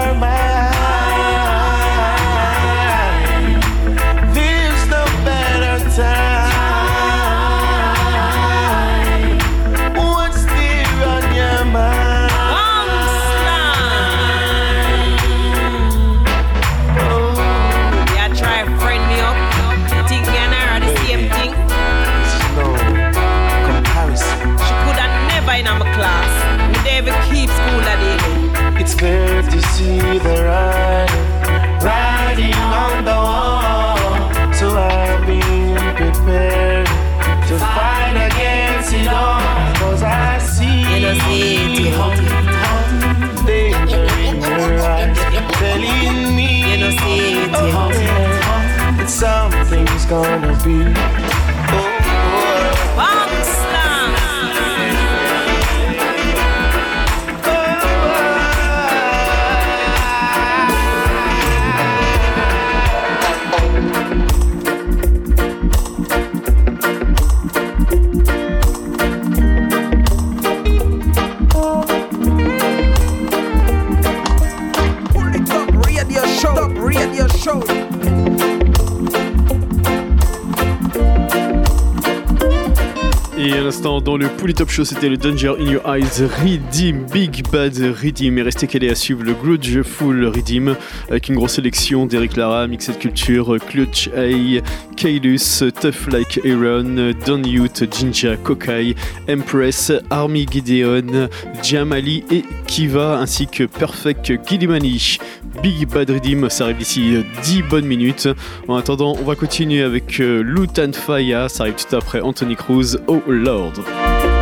Speaker 11: gonna be.
Speaker 21: Et à l'instant, dans le Pouli Top Show, c'était le Danger in Your Eyes Redeem, Big Bad Redeem. Et restez calé à suivre le Grudgeful Redeem avec une grosse sélection d'Eric Lara, Mixed Culture, Clutch A, Kailus, Tough Like Aaron, Don Youth, Jinja, Kokai, Empress, Army Gideon, Jamali et Kiva, ainsi que Perfect Gilimani. Big Bad Redeem, ça arrive d'ici 10 bonnes minutes. En attendant, on va continuer avec euh, Lutan Faya, ça arrive tout après Anthony Cruz, Oh Lord.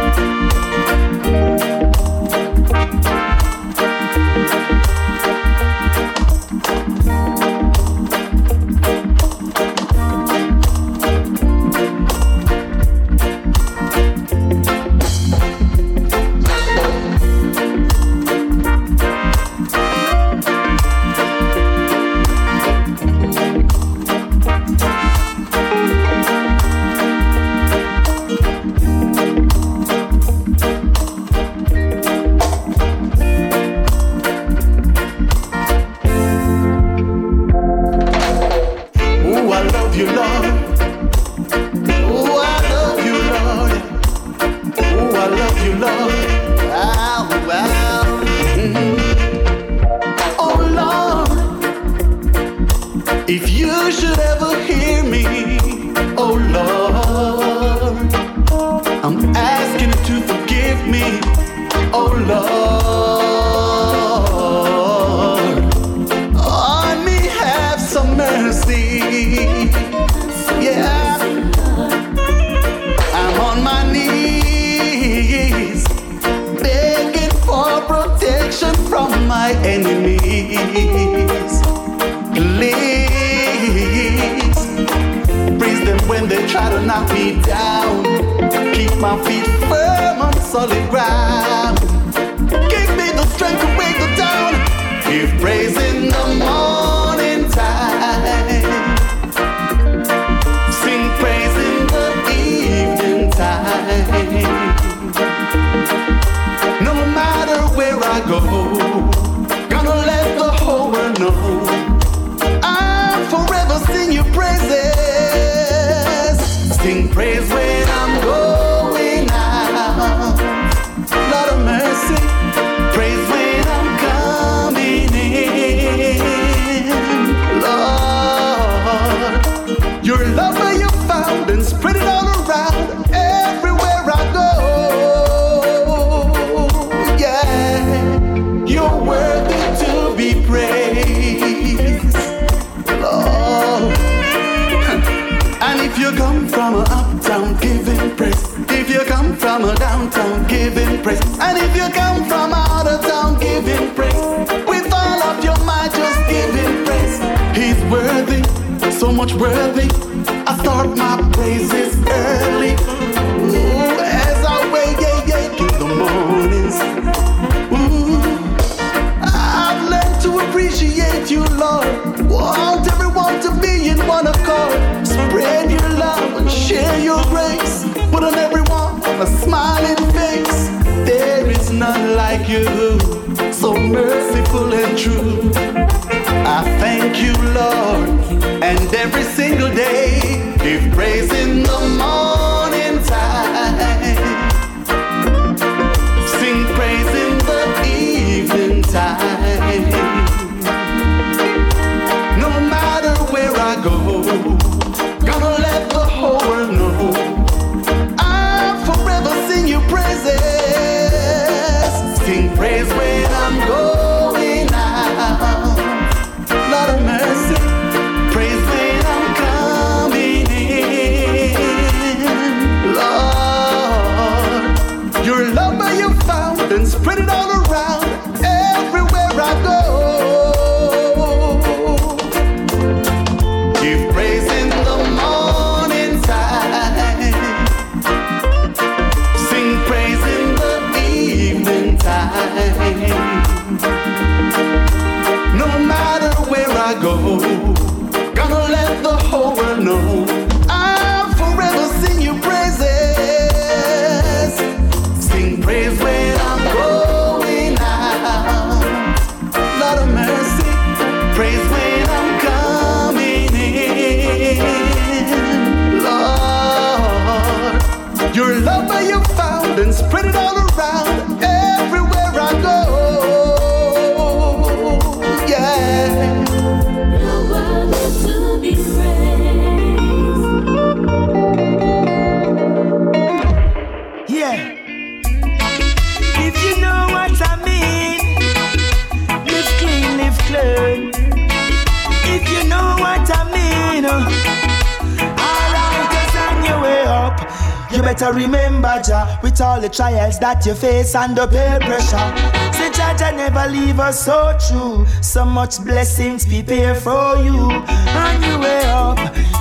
Speaker 22: Better remember, Jah, with all the trials that you face and the peer pressure. Say, Jah, Jah never leave us so true. So much blessings prepare for you on your way up.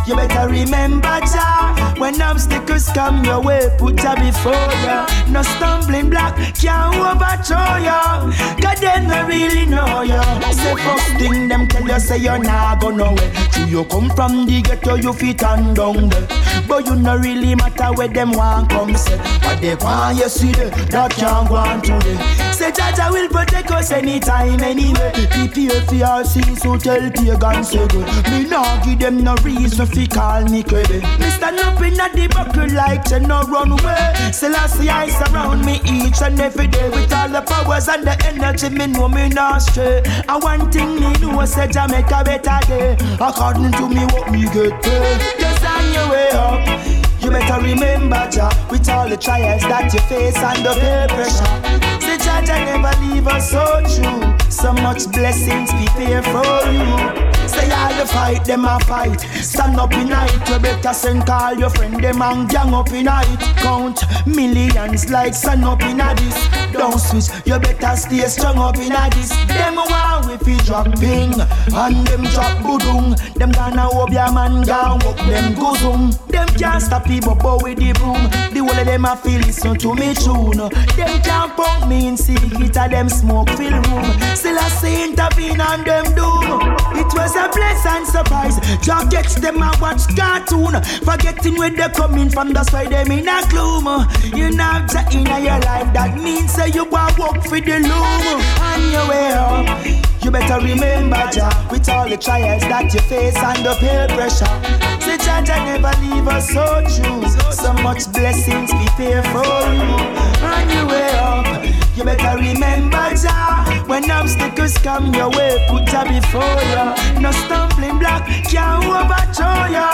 Speaker 22: You better remember, Jah, when obstacles come your way, put Jah before you. No stumbling block can overthrow you. God, them not really know you. Say first thing them tell you, say you're not go nowhere. You come from the ghetto, you fit and down there. But you not really matter where them want come say. What they want you see there, that can't go on today. Say Jah Jah will protect us anytime, anyway. Sins, so tell pagans say good. Me nah give them no reason fi call me crazy. Me stand up in a the buckle like to no run away. Selassie I surround me each and every day with all the powers and the energy. Me know me not stray. And one thing me know say Jamaica better day. According to me what me get paid. Just on your way up. You better remember, Jah, with all the trials that you face and the peer pressure. Say, Jah, Jah never leave us so true. So much blessings prepare for you. Say all the fight, them a fight. Stand up in night, you better send call your friend, them and gang up in night. Count millions like sun up in a this. Don't switch, you better stay strong up in a this. Them want we fi drop ping, and them drop budung. Them gonna hope your man gone walk them guzum. Them can't stop people but with the boom. The whole of them a feel listen to me tune. Them can't punk me in secret, a them smoke fill room. Still I say intervene on them doom. It was a pleasant surprise. Just gets them a watch cartoon. Forgetting where they coming from, that's why them in a gloom. You know in your life, that means say you go walk for the loom. On your way up. You better remember, Jah, with all the trials that you face and the peer pressure. Say, Jah, Jah never leave us so true. So much blessings prepare for you. On your way up, you better remember, Jah, when obstacles come your way, put Jah before you. No stumbling block can overthrow you.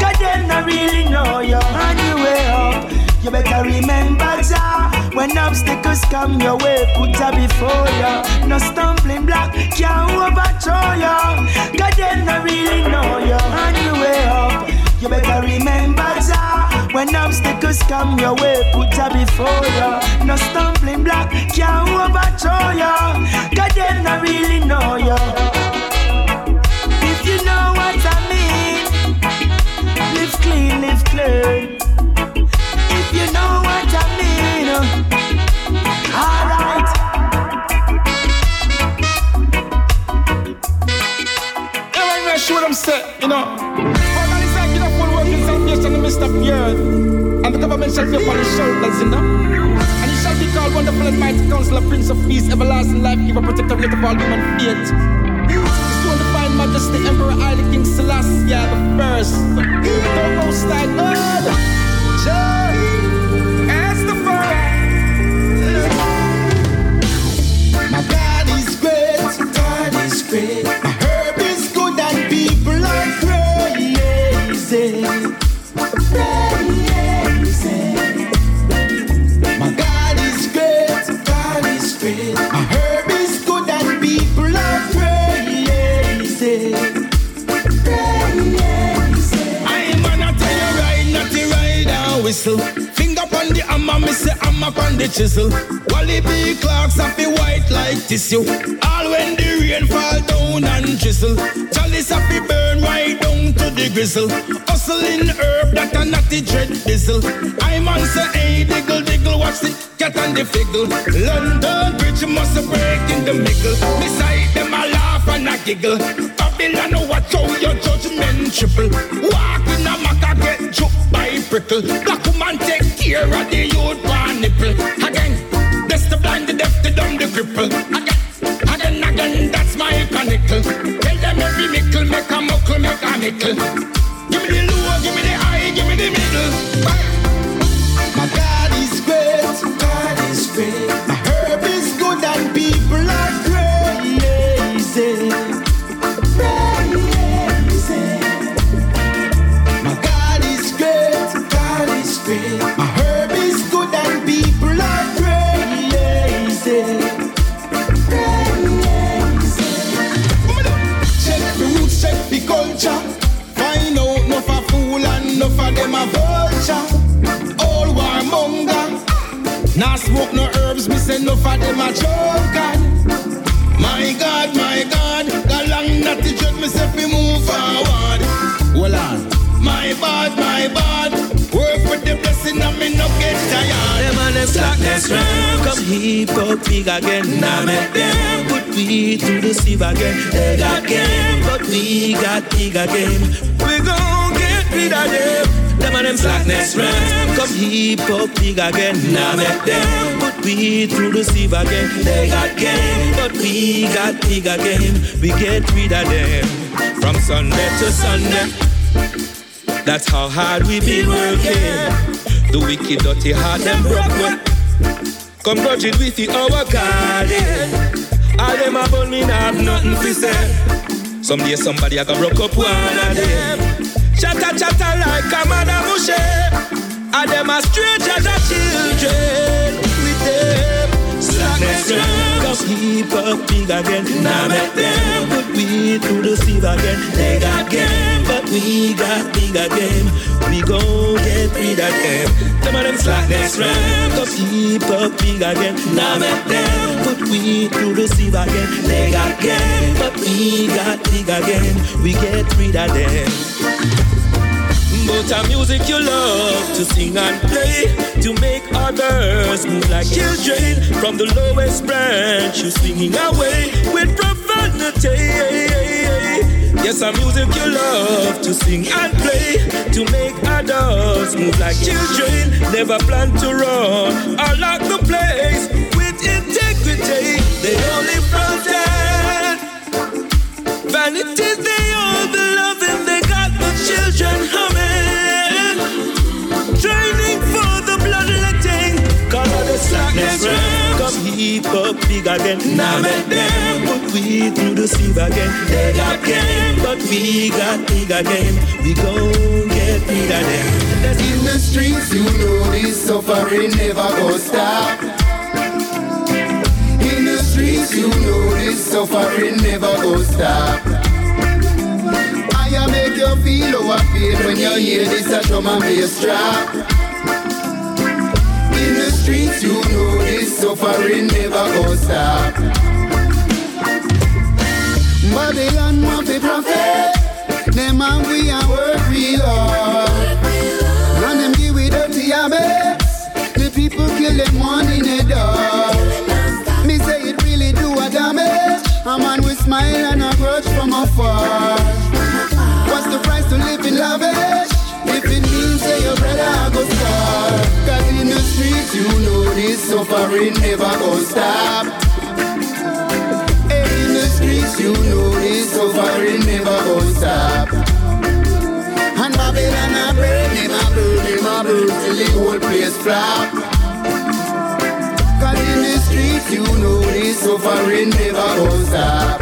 Speaker 22: God, they not really know you. On your way up. You better remember Jah. When obstacles come your way, put Jah before ya. No stumbling block can overthrow ya. God they not really know you on your way up. You better remember Jah. When obstacles come your way, put Jah before ya. No stumbling block can overthrow ya. God they not really know you. If you know what
Speaker 3: I mean, live clean, live clean. You know. Organize get up full working salvation in the midst of the. And the government shall be upon his shoulders, you know. And he shall be called wonderful and mighty counselor, prince of peace, everlasting life, giver, protector, of all human faith. His soon divine majesty, Emperor Haile King Selassie, the first. The most high God. As the
Speaker 21: My God is great. God is great.
Speaker 3: Hammer on the chisel. Wallabee Clarks happy white like tissue. All when the rain fall down and drizzle. Chalice happy burn right down to the grizzle. Hustling herb that a natty dread diesel. I man say, hey, diggle, diggle, watch the cat and the figgle. London Bridge must break in the middle. Beside them, I laugh and I giggle. Babylon, watch how your judgment triple. Walk in a maca, get choked by prickle. Black woman take care of the youth one nipple. Again, that's the blind, the deaf, the dumb, the cripple. Again, again, again, that's my chronicle. Tell them every mickle, make a muckle, make a nickel. Give me the low, give me the high, give me the middle.
Speaker 21: My
Speaker 3: vulture. All warmonger. Nah smoke no herbs, me say no for them a joker. My God, my God, the long that the judge me say we move forward. Hold uh, on. My bad, my bad. Work with the blessing and me no get tired.
Speaker 19: Them and them slackness round Come hip up big again Now make them put we through the sieve again They got game But we got big again We gon' get rid of Them and them round Come hip up big again Now make them put we through the sieve again They got game But we got big again We get rid of them From Sunday to Sunday that's how hard we been working. The wicked, dirty heart, them broke. Come budget with the our garden. All them about me nah have nothing to say. Someday somebody I go broke up one of them. Chatter chatter like a madam mushe. And them a strangers as children with them. Slackness come keep up big again. Now make them put we through the sieve again. They got game, but we got big again. We gon' get rid of them. Them of them slackness come keep up big again. Now make them put we the sieve again. They game, but we got big again. We get rid of them. But a music you love to sing and play To make others move like children From the lowest branch you swinging away With profanity Yes, a music you love to sing and play To make others move like children Never plan to run or lock the place Integrity They only pretend Vanity, they all the loving They got the children humming. Training for the bloodletting. Color the slackness Come heap up big again. Now make them put we through the sieve again. They got game. But we got big again. We gon' get rid of
Speaker 21: In the streets, you know this suffering never go stop. Suffering never go stop. I make you feel how I feel when you hear this a drum and bass drop. In the streets, you know this suffering never go stop. Babylon want to profit. Them and we and work real hard. And them give we dirty habits. The people kill them one in a dog. A man with smile and a grudge from afar. What's the price to live in lavish? If it means that your brother I go starve. Cause in the streets you know this suffering never gonna stop. Hey, in the streets you know this suffering never gonna stop. And Babylon I burn him, I burn him, I burn till the whole place flop. Streets, you know this suffering never gonna stop.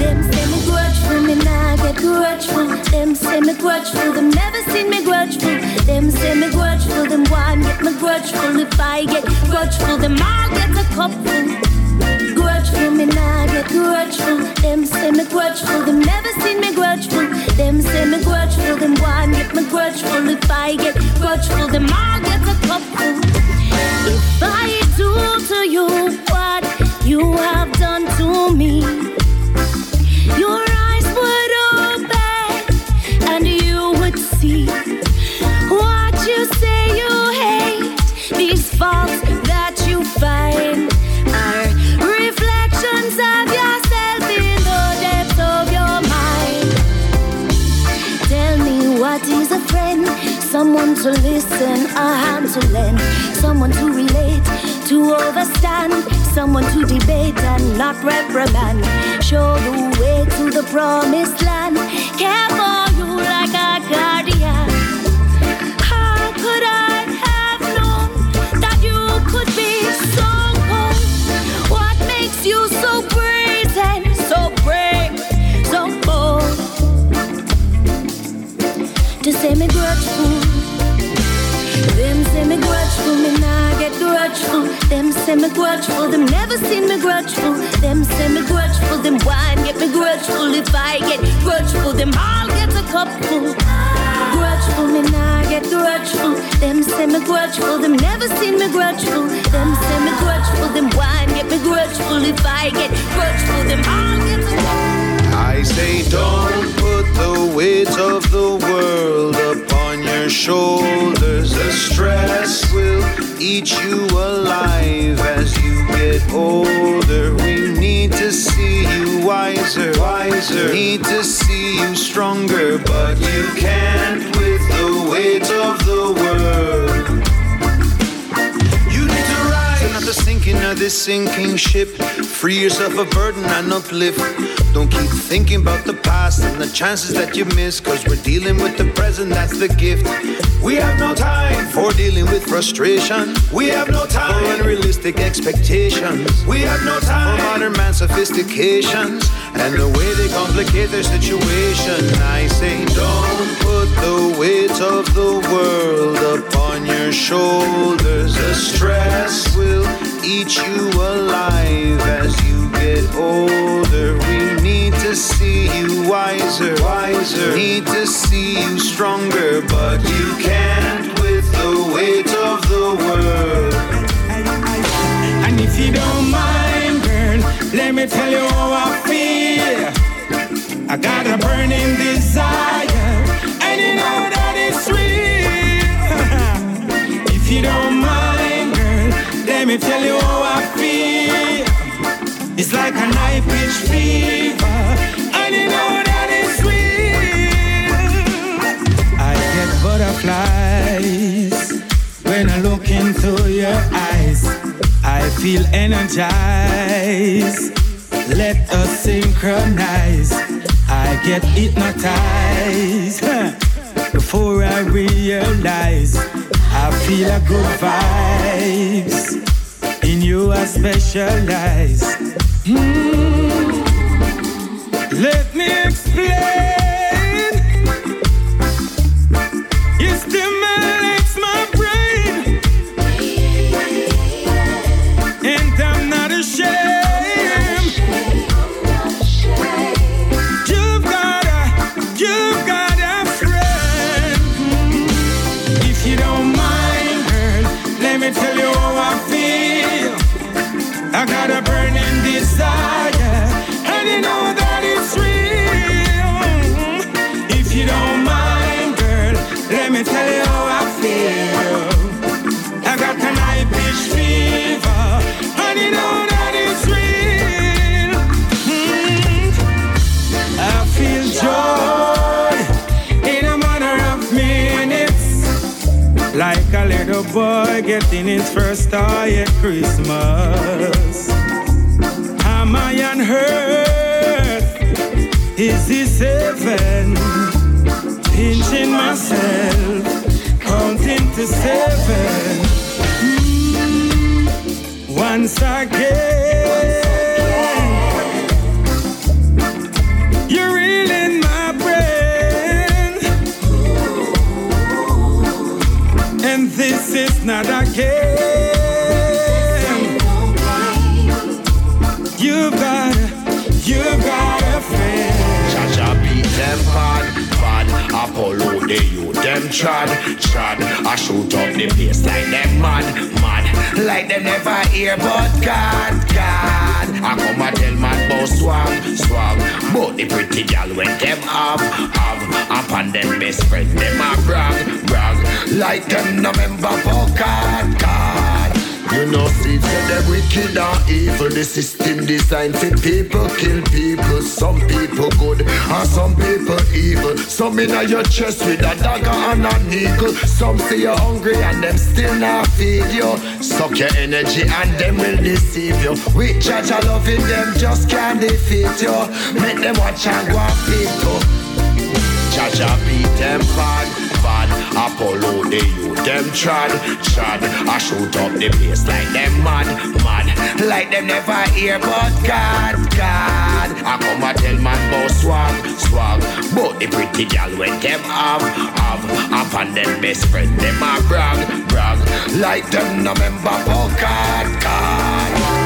Speaker 23: Them say me grudgeful, me nah get grudgeful. Them say me grudgeful, them never seen me grudgeful. Them say me grudgeful, them want get me grudgeful. If I get grudgeful, them I'll get a cupful. Grudgeful, me nah get grudgeful. Them say me grudgeful, them never seen me grudgeful. Them say me grudgeful, them want get me grudgeful. If I get grudgeful, them I'll get a cupful. If I do to you what you have done to me. Your eyes would open and you would see what you say you hate. These faults that you find are reflections of yourself in the depths of your mind. Tell me what is a friend? Someone to listen, a hand to lend, someone to relate, to overstand, someone to debate and not reprimand. Show the way to the promised land. Care grudgeful. Them say me grudgeful, them never seen me grudgeful. Them say me grudgeful, them wine get me grudgeful. If I get grudgeful, them I'll get a cupful. Grudgeful, me nah get grudgeful. Them say me grudgeful, them never seen me grudgeful. Them say me grudgeful, them wine get me grudgeful. If I get grudgeful, them I'll get a cupful.
Speaker 11: I say, don't put the weight of the world upon your shoulders. The stress will eat you alive as you get older. We need to see you wiser, wiser. Need to see you stronger, but you can't with the weight of the world. You need to rise not the sinking of this sinking ship. Free yourself of burden and uplift. Don't keep thinking about the past and the chances that you miss. Cause we're dealing with the present, that's the gift. We have no time for dealing with frustration. We have no time for unrealistic expectations. We have no time for modern man sophistications and the way they complicate their situation. I say, don't put the weight of the world upon your shoulders. The stress will eat you alive as you get older. We need to see you wiser, wiser. Need to see you stronger, but you can't with the weight of the world.
Speaker 24: And if you don't mind, girl, let me tell you how I feel. I got a burning desire, and you know that it's real. [LAUGHS] if you don't mind, let me tell you how I feel. It's like a knife pitch fever, and you know that it's real. I get butterflies when I look into your eyes. I feel energized. Let us synchronize. I get hypnotized huh. before I realize. I feel a good vibes. In you I specialize. Mm. Let me explain.
Speaker 17: Boy getting his first toy at Christmas. Am I on earth? Is this heaven? Pinching myself, counting to seven. Mm, once again. This is not a game. You got, you got a friend.
Speaker 5: Cha-cha beat them bad, bad. Apollo they you them trad, trad. I shoot up the place like them mad, mad. Like them never hear but God, God. I come and tell man about swag, swag. But the pretty gal when them have, have. Upon them best friend them a brag, brag. Like them no member for God, God. You know, see, say them wicked and evil. The system designed for people kill people. Some people good and some people evil. Some in your chest with a dagger and a needle. Some say you're hungry and them still not feed you. Suck your energy and them will deceive you. With judge a loving them just can't defeat you. Make them watch and go and Jaja beat them bad, bad. Apollo they you them trad, trad. I shoot up the place like them mad, mad. Like them never hear but God, God. I come and tell man about swag, swag. But the pretty gal when them have, have. Up on them best friend them a brag, brag. Like them no member for God, God.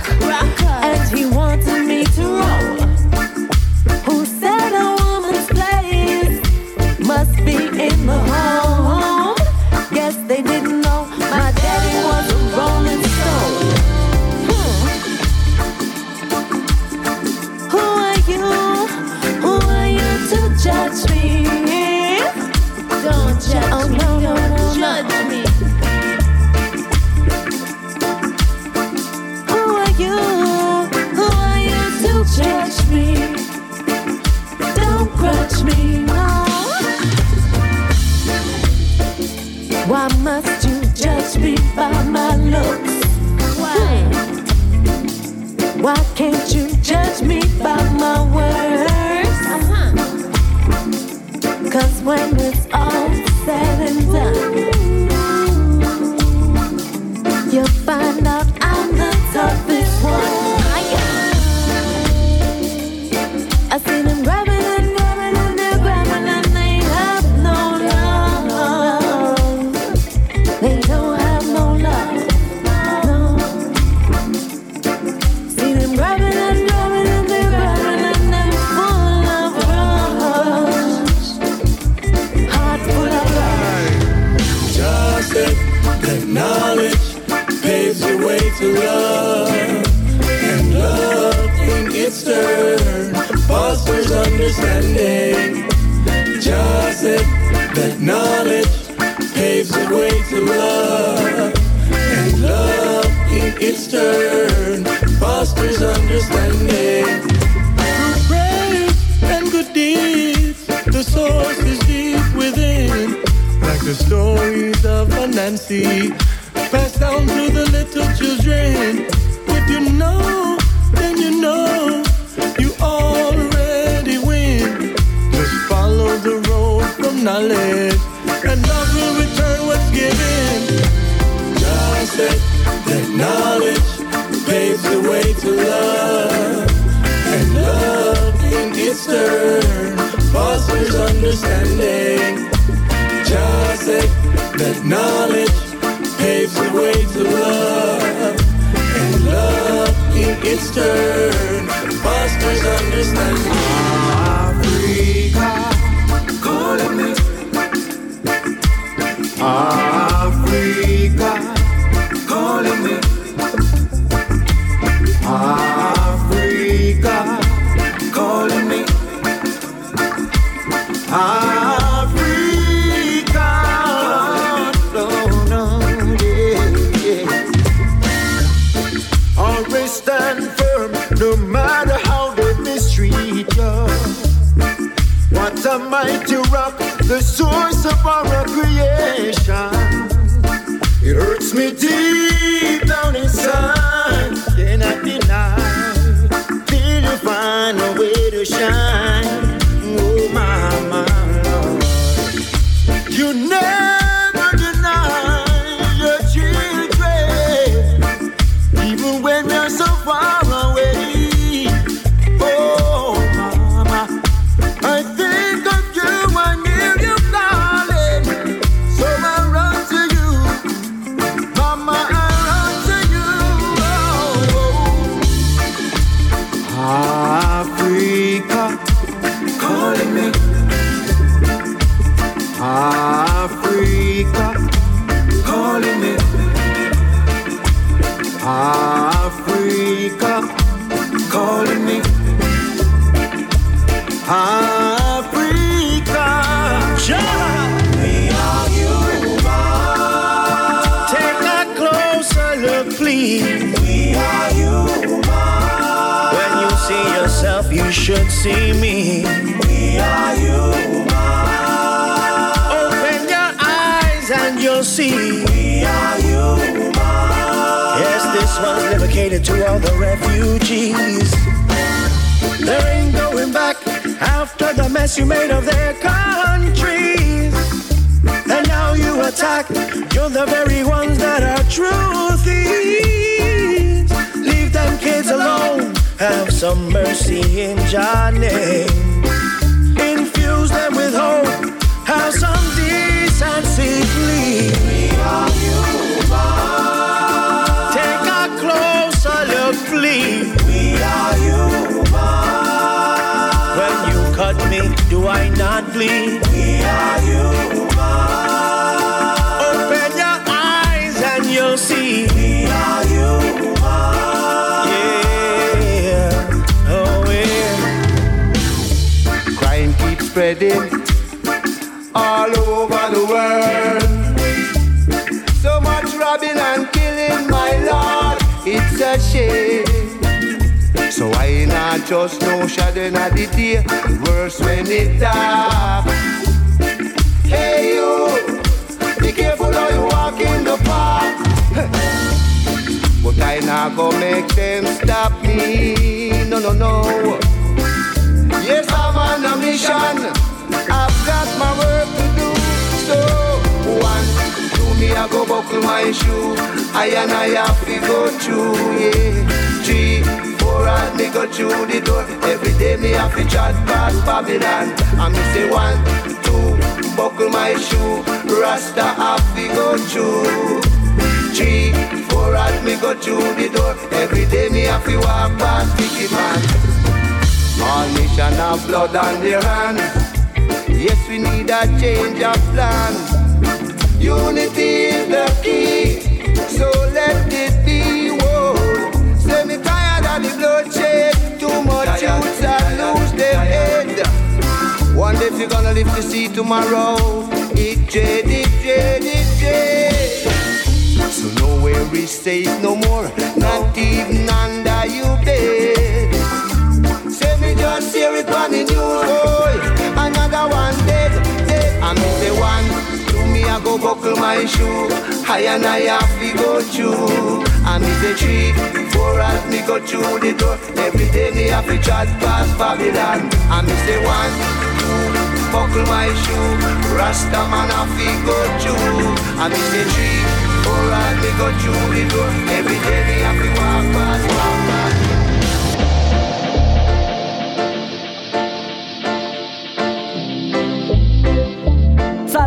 Speaker 12: Why can't you judge me by my words? Uh-huh. Cause when it's
Speaker 17: understanding. Just it, that knowledge paves the way to love. And love in its turn fosters understanding. Through praise and good deeds, the source is deep within. Like the stories of Nancy, passed down to the little children. If you know, knowledge, and love will return what's given. Just that, that knowledge paves the way to love, and love in its turn fosters understanding.
Speaker 25: Me
Speaker 11: deep just no shadow in the day, worse when it dark. Hey you, be careful how you walk in the park. [LAUGHS] but I not go make them stop me, no no no. Yes I'm on a mission, I've got my work to do. So one, two, me I go buckle my shoe, I and I have to go through, yeah. Three, and me go through the door. Every day me have to chat past Babylon. And me say one, two, buckle my shoe. Rasta have to go through. Three, four, and me go through the door. Every day me have to walk past Biggie Man. All nation have blood on their hands. Yes, we need a change of plan. Unity is the key, so let it be. The bloodshed. Too much youths are lose their head. One day if you're gonna live to see tomorrow, it dread, it dread, it dread. So nowhere is safe no more, not even under your bed. Say me just hear it on the news, boy. Another one dead, dead. Me say one, me I go buckle my shoe. I and I have to go through. And me say three, four as me go through the door. Every day me have to chat past Babylon. And me say one, two, buckle my shoe. Rasta man have to go through. And me say three, four as me go through the door. Every day me have to walk past, walk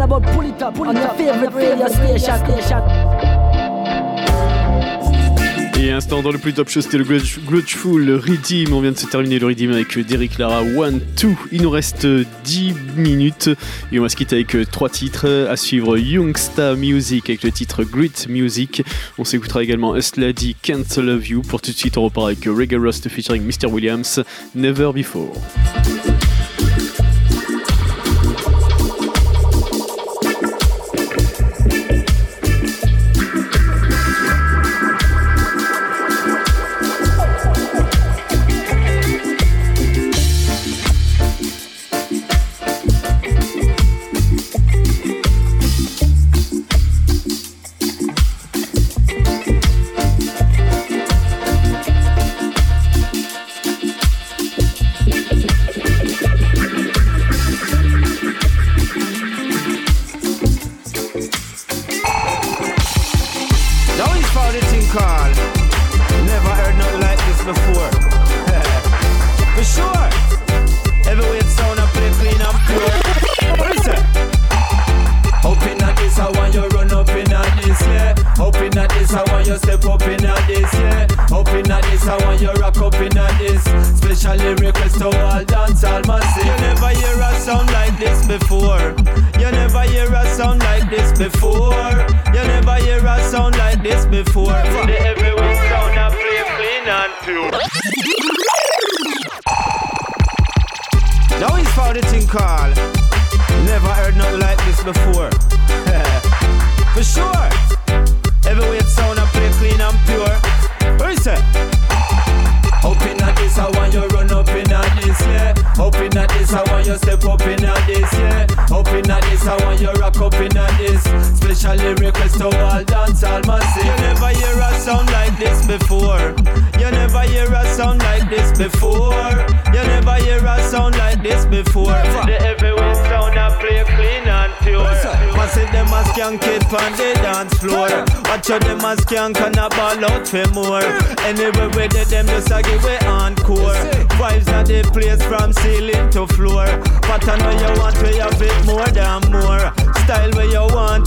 Speaker 12: about pull it up on your favorite radio station. station.
Speaker 8: Et instant dans le plus top show, c'était le Grudge- Grudgeful Redeem. On vient de se terminer le Redeem avec Derek Lara 1, 2. Il nous reste 10 minutes et on va se quitter avec 3 titres. À suivre Youngsta Music avec le titre Great Music. On s'écoutera également Uslady Can't Love You. Pour tout de suite, on repart avec Reggae Rust featuring Mr. Williams, Never Before.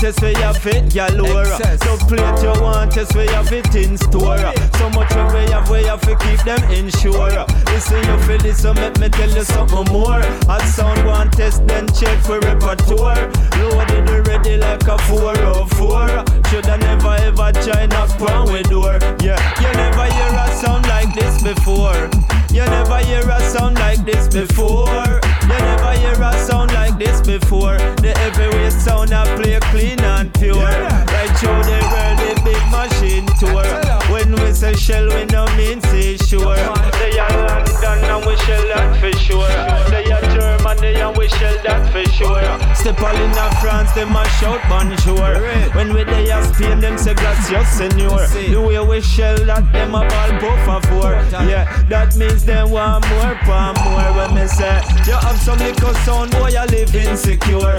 Speaker 26: Is where you fit galore. So plate you want is where you fit in store. So much where you have where you fi keep them insured. Listen you feel this so make me tell you something more. Hot sound one test then check for repertoire. Loaded already like a 404. Shoulda never ever try knock on with door. Yeah, you never hear a sound like this before. You never hear a sound like this before. You never hear a sound like this before. The heavyweight sound I play clean and pure. Right through the world, the big machine tour. When we say shell, we no mean say sure. They are London and we shell that for sure. They are Germany and we shell that for sure. Step all in France, them a shout bonjour. When we they are Spain, them say gracias senor. The way we shell that, them a ball por favor. Yeah, that means they want more, for more. When me say you have some little sound, boy, I live insecure.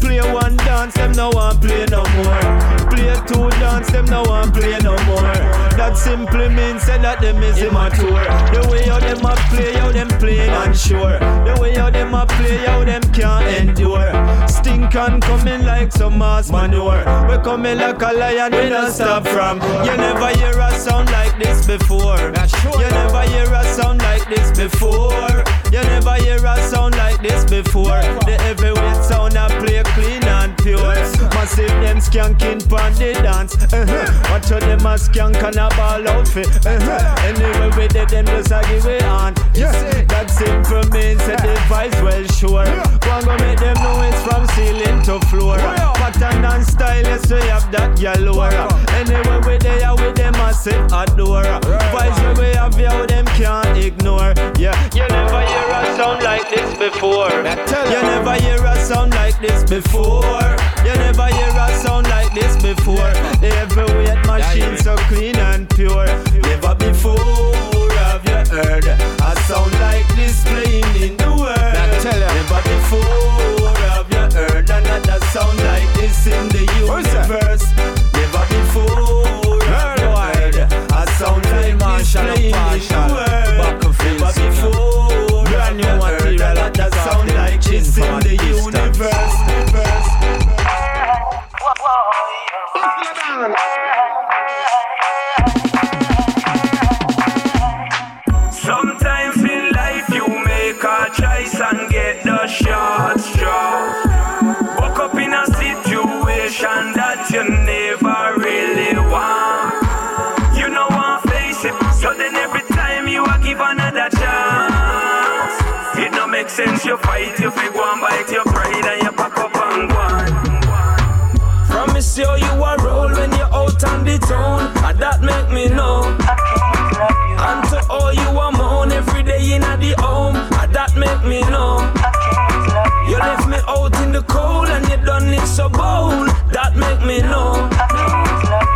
Speaker 26: Play one dance, them no want play no more. Play two dance, them no want play no more. That simply means say that them is immature. The way how them a play, how them playing unsure. The way how them a play, how them can't endure. Stink and coming like some mass manure. We coming like a lion, we don't stop from. You never hear a sound like this before. You never hear a sound like this before. You never hear a sound like this before. The heavyweight sound I play clean and pure. Massive them skanking pon the dance. Uh-huh. Watch out them a skank and a ball outfit. Uh-huh. Anyway we did them just a give it on. Yeah. That simple means that the vibes well sure. One go make them know it's from ceiling to floor. Pattern and style, yes we have that galore. Anyway we there with them massive adore. Vibes we have you them can't ignore. Yeah, you never hear a sound like this before. You never hear a sound like this before. You never hear a sound like this before. The heavyweight machine so clean and pure. Never before have you heard a sound like this playing in the world. Never before have you heard another sound like this in the universe. Never before have you heard a sound like this playing in the world. Sound like this in the universe.
Speaker 17: Sometimes sense you fight, you fig one bite your pride and you pack up and go on.
Speaker 26: Promise you you are roll when you're out on the town, and that make me know. And to all you are moan every day in the home, and that make me know. You left me out in the cold and you done it so bold, that make me know.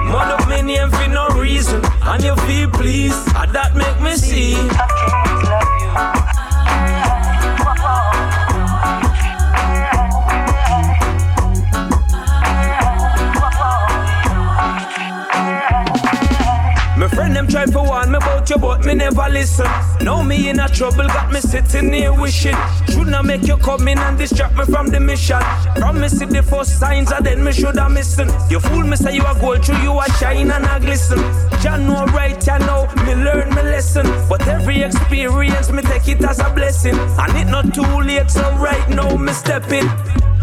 Speaker 26: Mother up me name for no reason, and you feel pleased, and that make me see. My friend them
Speaker 19: me bought your boat, me never listen. Know me in a trouble, got me sitting here wishing. Should not make you come in and distract me from the mission. Promise the first signs, and then me should have missing. You fool me, say you are gold, through you are shine and I glisten. Jah know right, ya know, me learn me lesson. But every experience, me take it as a blessing. And it not too late, so right now, me stepping.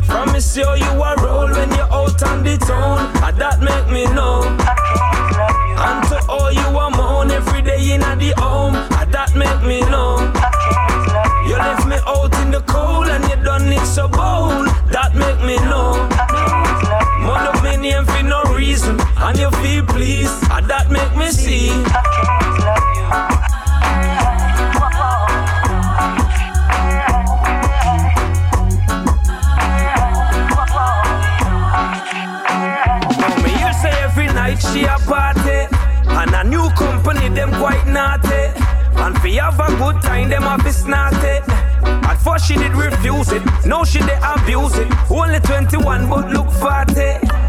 Speaker 19: Promise you, you are roll when you're out on the town, and that make me know. I can't love you. And to all you are moan every day in the home, and that make me know. I can't love you You left me out in the cold and you done it so bold, that make me know. I can't love you. Mother me name for no reason, and you feel pleased, and that make me see. Now night she a party. And a new company them quite naughty And fi have a good time them have be snarty At first she did refuse it. Now she dey abuse it. Only 21 but look 40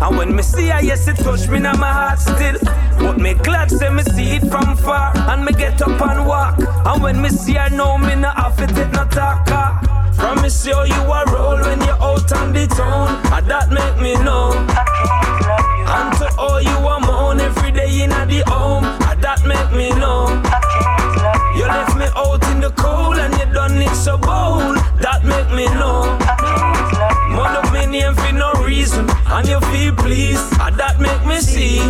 Speaker 19: And when me see her yes it touch me now my heart still. But me glad say me see it from far. And me get up and walk. And when me see her now me not have to take no talk car. Promise you you a roll when you're out on the town. And that make me know. And to all you are moan every day in the home, and that make me know. You left me out in the cold and you done it so bold, that make me know. Mother me name for no reason, and you feel pleased, and that make me see.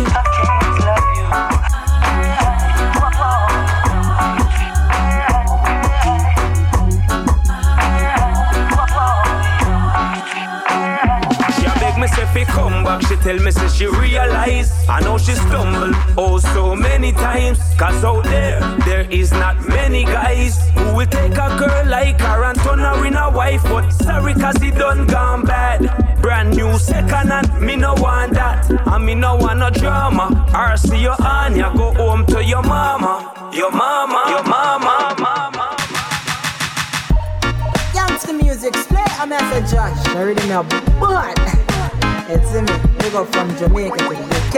Speaker 19: Back, she tell me say she realize I know she stumble oh so many times. Cause out there, there is not many guys Who will take a girl like her and turn her in a wife. But sorry cause he done gone bad. Brand new second hand, me no want that. And me no want no drama. Or see you on ya, go home to your mama. Your mama, your mama, mama
Speaker 27: Youngster music, play a message, Josh. I really know, but it's me. We go from Jamaica to the UK.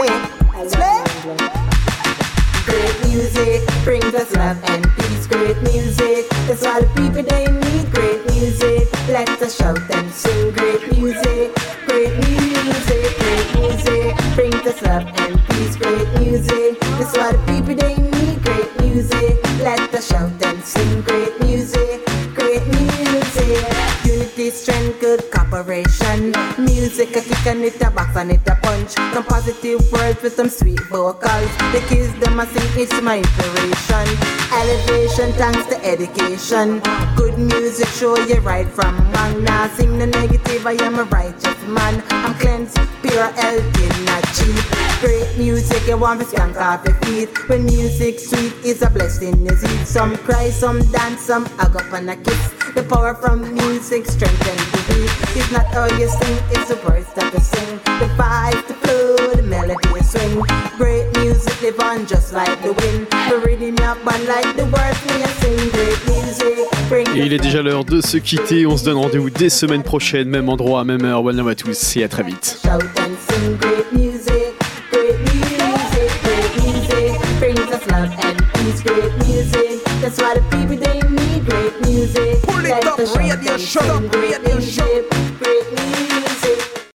Speaker 27: Great music brings us love and peace. Great music, that's why the people they need. Great music, let us shout and sing. Great music, great music, great music brings us love and peace. Great music, that's why the people they need. Great music, let us shout and sing. Great music, great music. Unity, strength, good cooperation. Music, a kick and it a box and it a punch. Some positive words with some sweet vocals. The kids them a sing, it's my inspiration. Elevation, thanks to education. Good music, show you right from wrong. Now sing the negative, I am a righteous man. I'm cleansed, pure, healthy, not cheap. Great music, you want to skank off your feet. When music sweet is a blessing, is it? Some cry, some dance, some hug up and a kiss. The power from music strengthens the beat. It's not how you sing, it's the words that you sing. The vibe, the flow, the melody, the swing. Great music live on just like the wind. The rhythm up and like the words we sing. Great music
Speaker 2: Et il est déjà l'heure de se quitter. On se donne rendez-vous dès semaine prochaine, même endroit, même heure. One love à tous et à très vite.
Speaker 27: that's why the people they need great music.
Speaker 28: Split up, radio shut up, radio
Speaker 27: Britney. up.